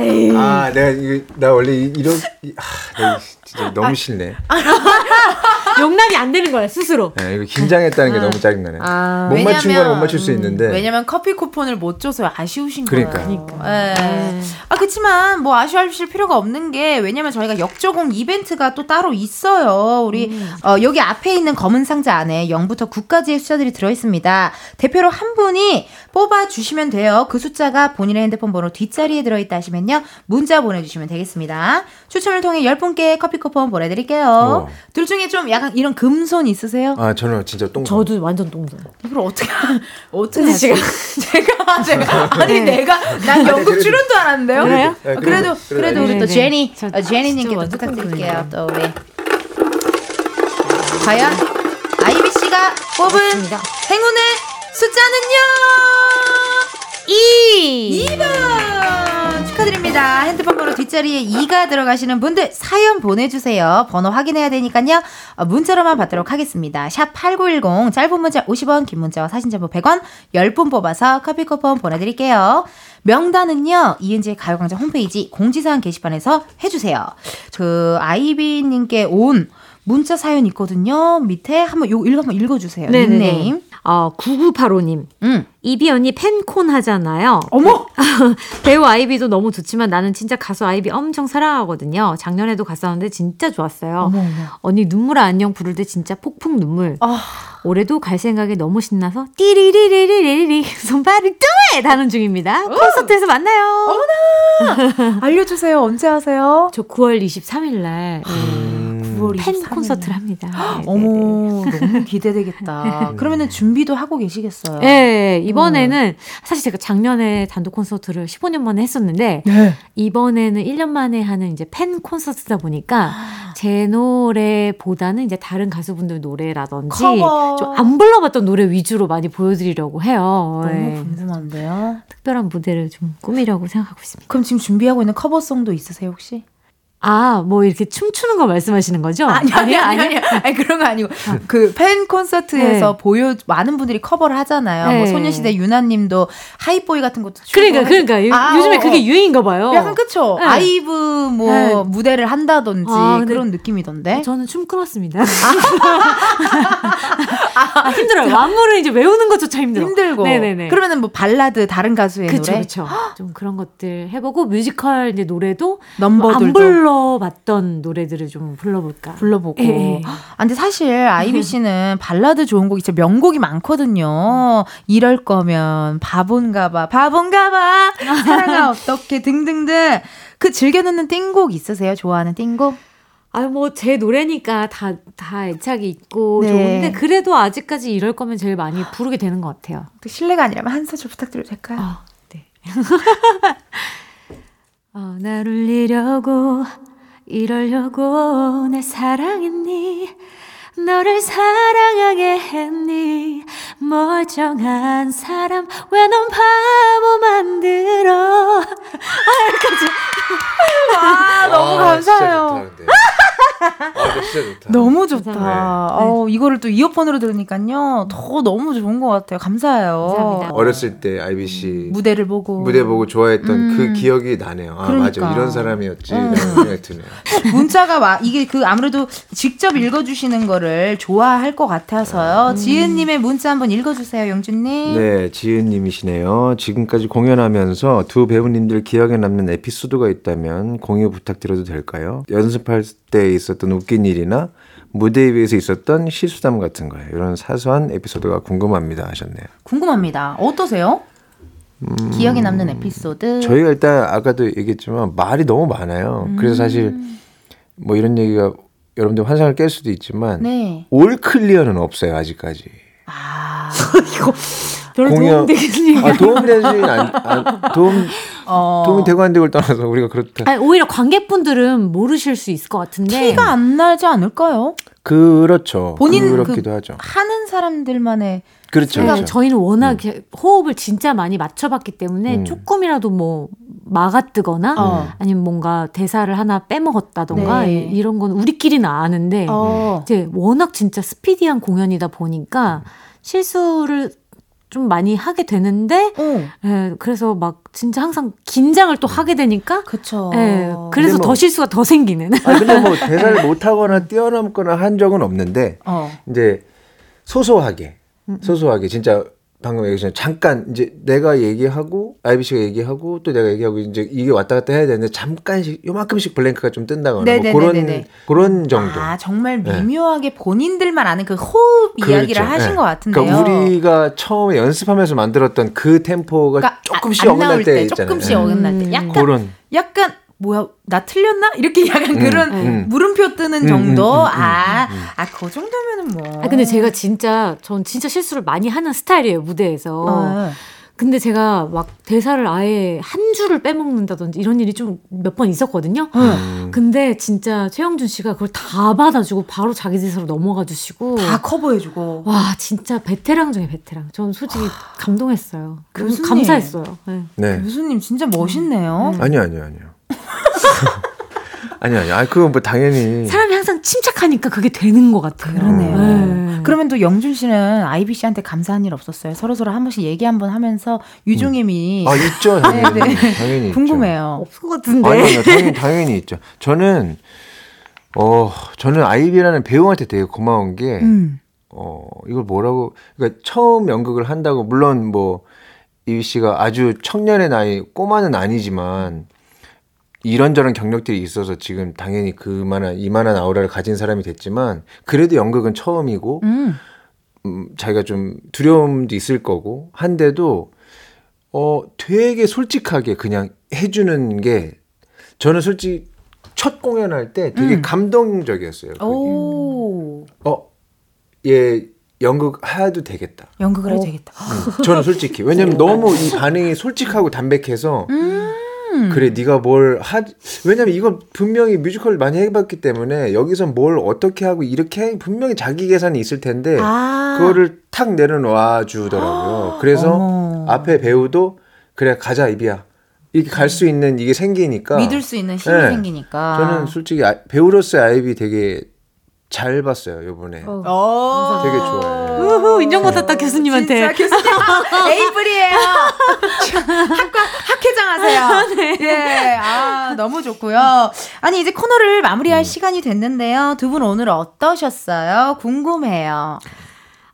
에이. 아 내가 이거 나 원래 이- 이런 이- 아, 내가 진짜 너무 싫네. 용납이 안 되는 거야 스스로. 네, 이거 긴장했다는 게 너무 짜증나네. 아. 못 맞춘 거는 못 맞출 수 있는데. 왜냐면 커피 쿠폰을 못 줘서 아쉬우신 그러니까. 거예요. 예. 아 그렇지만 뭐 아쉬워하실 필요가 없는 게 왜냐면 저희가 역조공 이벤트가 또 따로 있어요. 우리 음. 어, 여기 앞에 있는 검은 상자 안에 0부터 9까지의 숫자들이 들어 있습니다. 대표로 한 분이 뽑아 주시면 돼요. 그 숫자가 본인의 핸드폰 번호 뒷자리에 들어 있다 하시면요. 문자 보내 주시면 되겠습니다. 추첨을 통해 10분께 커피 쿠폰 보내 드릴게요. 우와. 둘 중에 좀 약간 이런 금손 있으세요? 아 저는 진짜 똥. 저도 완전 똥손. 이걸 어떻게 어떻게 하지? 제가 제가 아니 내가 난 연극 그래도- 출연도 안 하는데요. 그래요? 어, 네, 그래도 그래도- 그래도 우리 네, 또 네. 제니 저 어, 제니님께 진짜 또 완전 부탁드릴게요. 또 우리 과연 아이비 씨가 뽑은 행운의 숫자는요? 2! 2번! 축하드립니다. 핸드폰 번호 뒷자리에 2가 들어가시는 분들 사연 보내주세요. 번호 확인해야 되니까요. 어, 문자로만 받도록 하겠습니다. 샵 8910, 짧은 문자 50원, 긴 문자와 사진 전부 100원, 10분 뽑아서 커피 쿠폰 보내드릴게요. 명단은요, 이은지의 가요광장 홈페이지 공지사항 게시판에서 해주세요. 그, 아이비님께 온 문자 사연 있거든요. 밑에 한번 요 읽어, 한번 읽어 주세요. 닉네임. 어, 9985님. 음. 이비 언니 팬콘 하잖아요. 어머! 배우 아이비도 너무 좋지만 나는 진짜 가수 아이비 엄청 사랑하거든요. 작년에도 갔었는데 진짜 좋았어요. 어머, 어머. 언니 눈물 안녕 부를 때 진짜 폭풍 눈물. 아. 올해도 갈 생각에 너무 신나서 띠리리리리리리 손발을 뚜에 하는 중입니다. 콘서트에서 만나요. 알려주세요. 언제 하세요? 저 9월 23일 날 음, 9월 팬 23일. 콘서트를 합니다. 네, 어머, 너무 기대되겠다. 그러면은 준비도 하고 계시겠어요? 네, 이번에는 사실 제가 작년에 단독 콘서트를 15년 만에 했었는데 네. 이번에는 1년 만에 하는 이제 팬 콘서트다 보니까 제 노래보다는 이제 다른 가수분들 노래라든지. 좀 안 불러봤던 노래 위주로 많이 보여드리려고 해요. 너무 네. 궁금한데요. 특별한 무대를 좀 꾸미려고 생각하고 있습니다. 그럼 지금 준비하고 있는 cover song도 있으세요, 혹시? 아, 뭐 이렇게 춤추는 거 말씀하시는 거죠? 아니, 아니, 아니, 아니, 아니, 그런 거 아니고. 그 팬 콘서트에서 네. 보여, 많은 분들이 커버를 하잖아요. 네. 뭐 소녀시대 윤아님도 Hype Boy 같은 것도 추고 그러니까, 그러니까. 요- 아, 요즘에 어, 그게 어. 유행인가 봐요. 약간 그쵸? 네. 아이브 뭐 네. 무대를 한다든지 아, 그런 느낌이던데. 저는 춤 끊었습니다. 아, 힘들어요. 안무를 이제 외우는 것조차 힘들어. 힘들고. 네네네. 그러면은 뭐 발라드 다른 가수의 그쵸, 노래 그쵸. 좀 그런 것들 해보고 뮤지컬 이제 노래도 넘버들도 안 불러봤던 노래들을 좀 불러볼까. 불러보고. 예, 예. 아, 근데 사실 아이비 씨는 발라드 좋은 곡이 진짜 명곡이 많거든요. 이럴 거면 바본가 봐. 바본가 봐. 사랑아 어떻게 등등등. 그 즐겨 듣는 띵곡 있으세요? 좋아하는 띵곡? 아, 뭐, 제 노래니까 다, 다 애착이 있고 네. 좋은데, 그래도 아직까지 이럴 거면 제일 많이 부르게 되는 것 같아요. 또 실례가 아니라면 한 소절 부탁드려도 될까요? 아, 네. 어, 날 울리려고, 이러려고 날 사랑했니? 너를 사랑하게 했니? 멀쩡한 사람, 왜 넌 바보 만들어? 아, 너무 감사해요. 진짜 좋다, 근데. 아, 진짜 좋다. 너무 좋다. 감사합니다. 어, 이거를 또 이어폰으로 들으니까요. 더 너무 좋은 것 같아요. 감사해요. 감사합니다. 어렸을 때 IBC 무대를 보고. 무대 보고 좋아했던 음. 그 기억이 나네요. 아 그러니까. 맞아 이런 사람이었지. 음. 문자가 와 이게 그 아무래도 직접 읽어 주시는 거를 좋아할 것 같아서요. 지은 님의 문자 한번 읽어 주세요, 영준 님. 네, 지은 님이시네요. 지금까지 공연하면서 두 배우님들 기억에 남는 에피소드가 있다면 공유 부탁드려도 될까요? 연습할 때 있었던 웃긴 일이나 무대 위에서 있었던 실수담 같은 거예요. 이런 사소한 에피소드가 궁금합니다 하셨네요. 궁금합니다. 어떠세요? 기억에 남는 에피소드. 저희가 일단 아까도 얘기했지만 말이 너무 많아요. 그래서 사실 뭐 이런 얘기가 여러분들 환상을 깰 수도 있지만 네. 올 클리어는 없어요 아직까지. 아, 별로 공연- 도움 되는 얘기. 아, 도움 되는 안, 안 도움 어. 도움이 되고 안 되고를 떠나서 우리가 그렇다. 아니, 오히려 관객분들은 모르실 수 있을 것 같은데. 티가 안 나지 않을까요? 그렇죠. 본인 그렇기도 그 하죠. 하는 사람들만의 그렇죠. 네, 그렇죠. 저희는 워낙 이렇게 호흡을 진짜 많이 맞춰봤기 때문에 음. 조금이라도 뭐 막아뜨거나 어. 아니면 뭔가 대사를 하나 빼먹었다던가 네. 이- 이런 건 우리끼리는 아는데 어. 이제 워낙 진짜 스피디한 공연이다 보니까 실수를 좀 많이 하게 되는데 어. 예, 그래서 막 진짜 항상 긴장을 또 하게 되니까 그쵸. 예, 그래서 뭐- 더 실수가 더 생기는 아, 근데 뭐 대사를 못 하거나 뛰어넘거나 한 적은 없는데 어. 이제 소소하게 음, 소소하게 진짜 방금 얘기했지만 잠깐 이제 내가 얘기하고 IBC가 얘기하고 또 내가 얘기하고 이제 이게 왔다 갔다 해야 되는데 잠깐씩 요만큼씩 블랭크가 좀 뜬다거나 뭐. 그런 그런 정도. 아, 정말 네. 미묘하게 본인들만 아는 그 호흡 이야기를 그렇죠. 하신 네. 것 같은데요. 그러니까 우리가 처음에 연습하면서 만들었던 그 템포가 그러니까 조금씩 안 어긋날 때 때, 있잖아요. 조금씩 네. 어긋날 때 음. 약간 그런 약간 뭐야 나 틀렸나 이렇게 약간 음, 그런 음. 물음표 뜨는 음, 정도 음, 음, 음, 아, 음. 아, 그 정도면은 뭐. 아 근데 제가 진짜 전 진짜 실수를 많이 하는 스타일이에요 무대에서 어. 근데 제가 막 대사를 아예 한 줄을 빼먹는다든지 이런 일이 좀 몇 번 있었거든요. 음. 근데 진짜 최영준 씨가 그걸 다 받아주고 바로 자기 대사로 넘어가 주시고 다 커버해주고. 와 진짜 베테랑 중에 베테랑. 전 솔직히 감동했어요. 너무 교수님. 감사했어요. 네. 네. 교수님 진짜 멋있네요. 아니요, 아니요, 아니요. 아니요, 아니요. 아, 그건 뭐 당연히. 사람이 항상 침착하니까 그게 되는 것 같아요. 그러네요. 네. 그러면 또 영준 씨는 아이비 씨한테 감사한 일 없었어요? 서로 서로 한 번씩 얘기 한 번 하면서 유종임이 아, 있죠. 당연히. 네, 네. 당연히 있죠. 궁금해요. 없을 것 같은데. 아니, 아니요. 당연히, 당연히 있죠. 저는, 어, 저는 아이비라는 배우한테 되게 고마운 게, 음. 어, 이걸 뭐라고, 그러니까 처음 연극을 한다고, 물론 뭐, 이비 씨가 아주 청년의 나이, 꼬마는 아니지만, 이런저런 경력들이 있어서 지금 당연히 그만한, 이만한 아우라를 가진 사람이 됐지만, 그래도 연극은 처음이고, 음. 음, 자기가 좀 두려움도 있을 거고, 한데도, 어, 되게 솔직하게 그냥 해주는 게, 저는 솔직히 첫 공연할 때 되게 음. 감동적이었어요. 어, 얘 연극 해도 되겠다. 연극을 해도 되겠다. 음, 저는 솔직히 왜냐면 너무 이 반응이 솔직하고 담백해서 음. 그래 네가 뭘 하 왜냐면 이건 분명히 뮤지컬 많이 해봤기 때문에 여기서 뭘 어떻게 하고 이렇게 해 분명히 자기 계산이 있을 텐데 아. 그거를 탁 내려놔 주더라고요. 그래서 어머. 앞에 배우도 그래 가자 이비야 이렇게 갈 수 있는 이게 생기니까 믿을 수 있는 힘이 네. 생기니까. 저는 솔직히 아- 배우로서의 아이비 되게 잘 봤어요 요번에 어. 어. 되게 좋아해요. 우후, 인정받았다 교수님한테. 진짜 교수님 에이플이에요. 학과 학회장 하세요. 네. 아 너무 좋고요. 아니 이제 코너를 마무리할 시간이 됐는데요. 두 분 오늘 어떠셨어요? 궁금해요.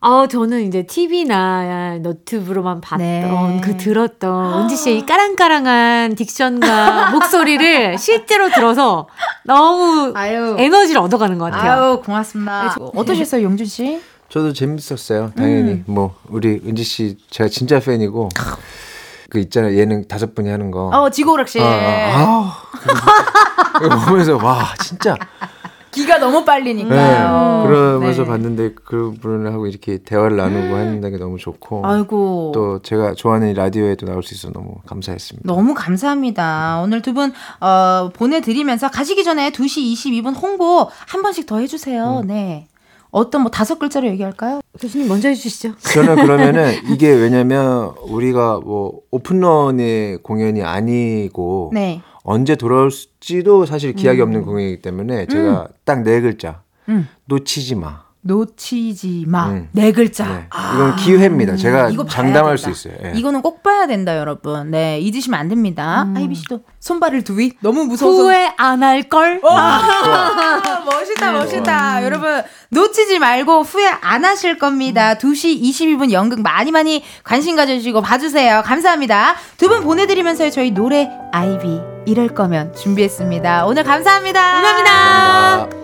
아, 저는 이제 TV나 너튜브로만 봤던, 네. 그 들었던 은지 씨의 이 까랑까랑한 딕션과 목소리를 실제로 들어서 너무 아유. 에너지를 얻어가는 것 같아요. 아유 고맙습니다. 어떠셨어요, 용준 씨? 저도 재밌었어요. 당연히 음. 뭐 우리 은지 씨 제가 진짜 팬이고 그 있잖아요 예능 다섯 분이 하는 거. 어 지고오락실. 아, 아, 아. 보면서 와 진짜. 기가 너무 네. 빨리니까요. 그러면서 네. 봤는데 그분하고 이렇게 대화를 나누고 하는 게 너무 좋고. 아이고. 또 제가 좋아하는 이 라디오에도 나올 수 있어서 너무 감사했습니다. 너무 감사합니다. 오늘 두 분 어, 보내드리면서 가시기 전에 2시 22분 홍보 한 번씩 더 해주세요. 음. 네. 어떤 뭐 다섯 글자로 얘기할까요? 교수님 먼저 해주시죠. 저는 그러면은 이게 왜냐면 우리가 뭐 오픈런의 공연이 아니고 네. 언제 돌아올지도 사실 기약이 없는 공연이기 때문에 제가 딱 네 글자 음. 놓치지 마. 놓치지 마. 음. 네 글자. 네. 이건 기회입니다. 제가 이거 장담할 된다. 수 있어요. 예. 이거는 꼭 봐야 된다, 여러분. 네, 잊으시면 안 됩니다. 아이비 씨도 손발을 두위 너무 무서워서. 후회 안 할걸? 아, 멋있다, 멋있다. 여러분, 놓치지 말고 후회 안 하실 겁니다. 2시 22분 연극 많이 많이 관심 가져주시고 봐주세요. 감사합니다. 두 분 보내드리면서 저희 노래 아이비 이럴 거면 준비했습니다. 오늘 감사합니다. 감사합니다.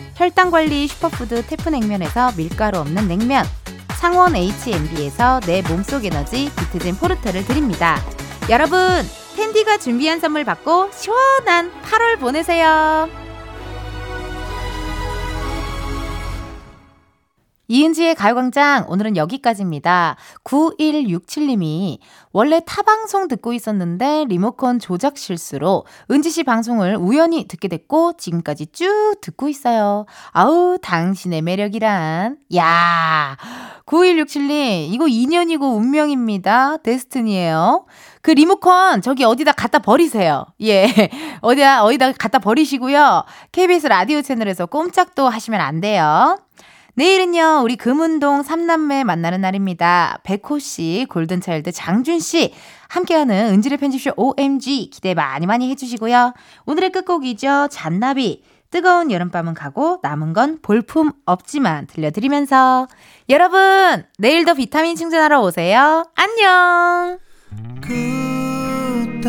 혈당 관리 슈퍼푸드 태프냉면에서 밀가루 없는 냉면, 창원 H&B에서 내 몸속 에너지 비트젠 포르테를 드립니다. 여러분, 텐디가 준비한 선물 받고 시원한 8월 보내세요. 이은지의 가요광장 오늘은 여기까지입니다. 9167님이 원래 타방송 듣고 있었는데 리모컨 조작 실수로 은지 씨 방송을 우연히 듣게 됐고 지금까지 쭉 듣고 있어요. 아우 당신의 매력이란 야 9167님 이거 인연이고 운명입니다. 데스티니예요. 그 리모컨 저기 어디다 갖다 버리세요. 예. 어디다 어디다 갖다 버리시고요. KBS 라디오 채널에서 꼼짝도 하시면 안 돼요. 내일은요, 우리 금운동 삼남매 만나는 날입니다. 백호 씨, 골든차일드 장준 씨, 함께하는 은지의 편집쇼 OMG 기대 많이 많이 해주시고요. 오늘의 끝곡이죠. 잔나비. 뜨거운 여름밤은 가고 남은 건 볼품 없지만 들려드리면서 여러분, 내일도 비타민 충전하러 오세요. 안녕! 그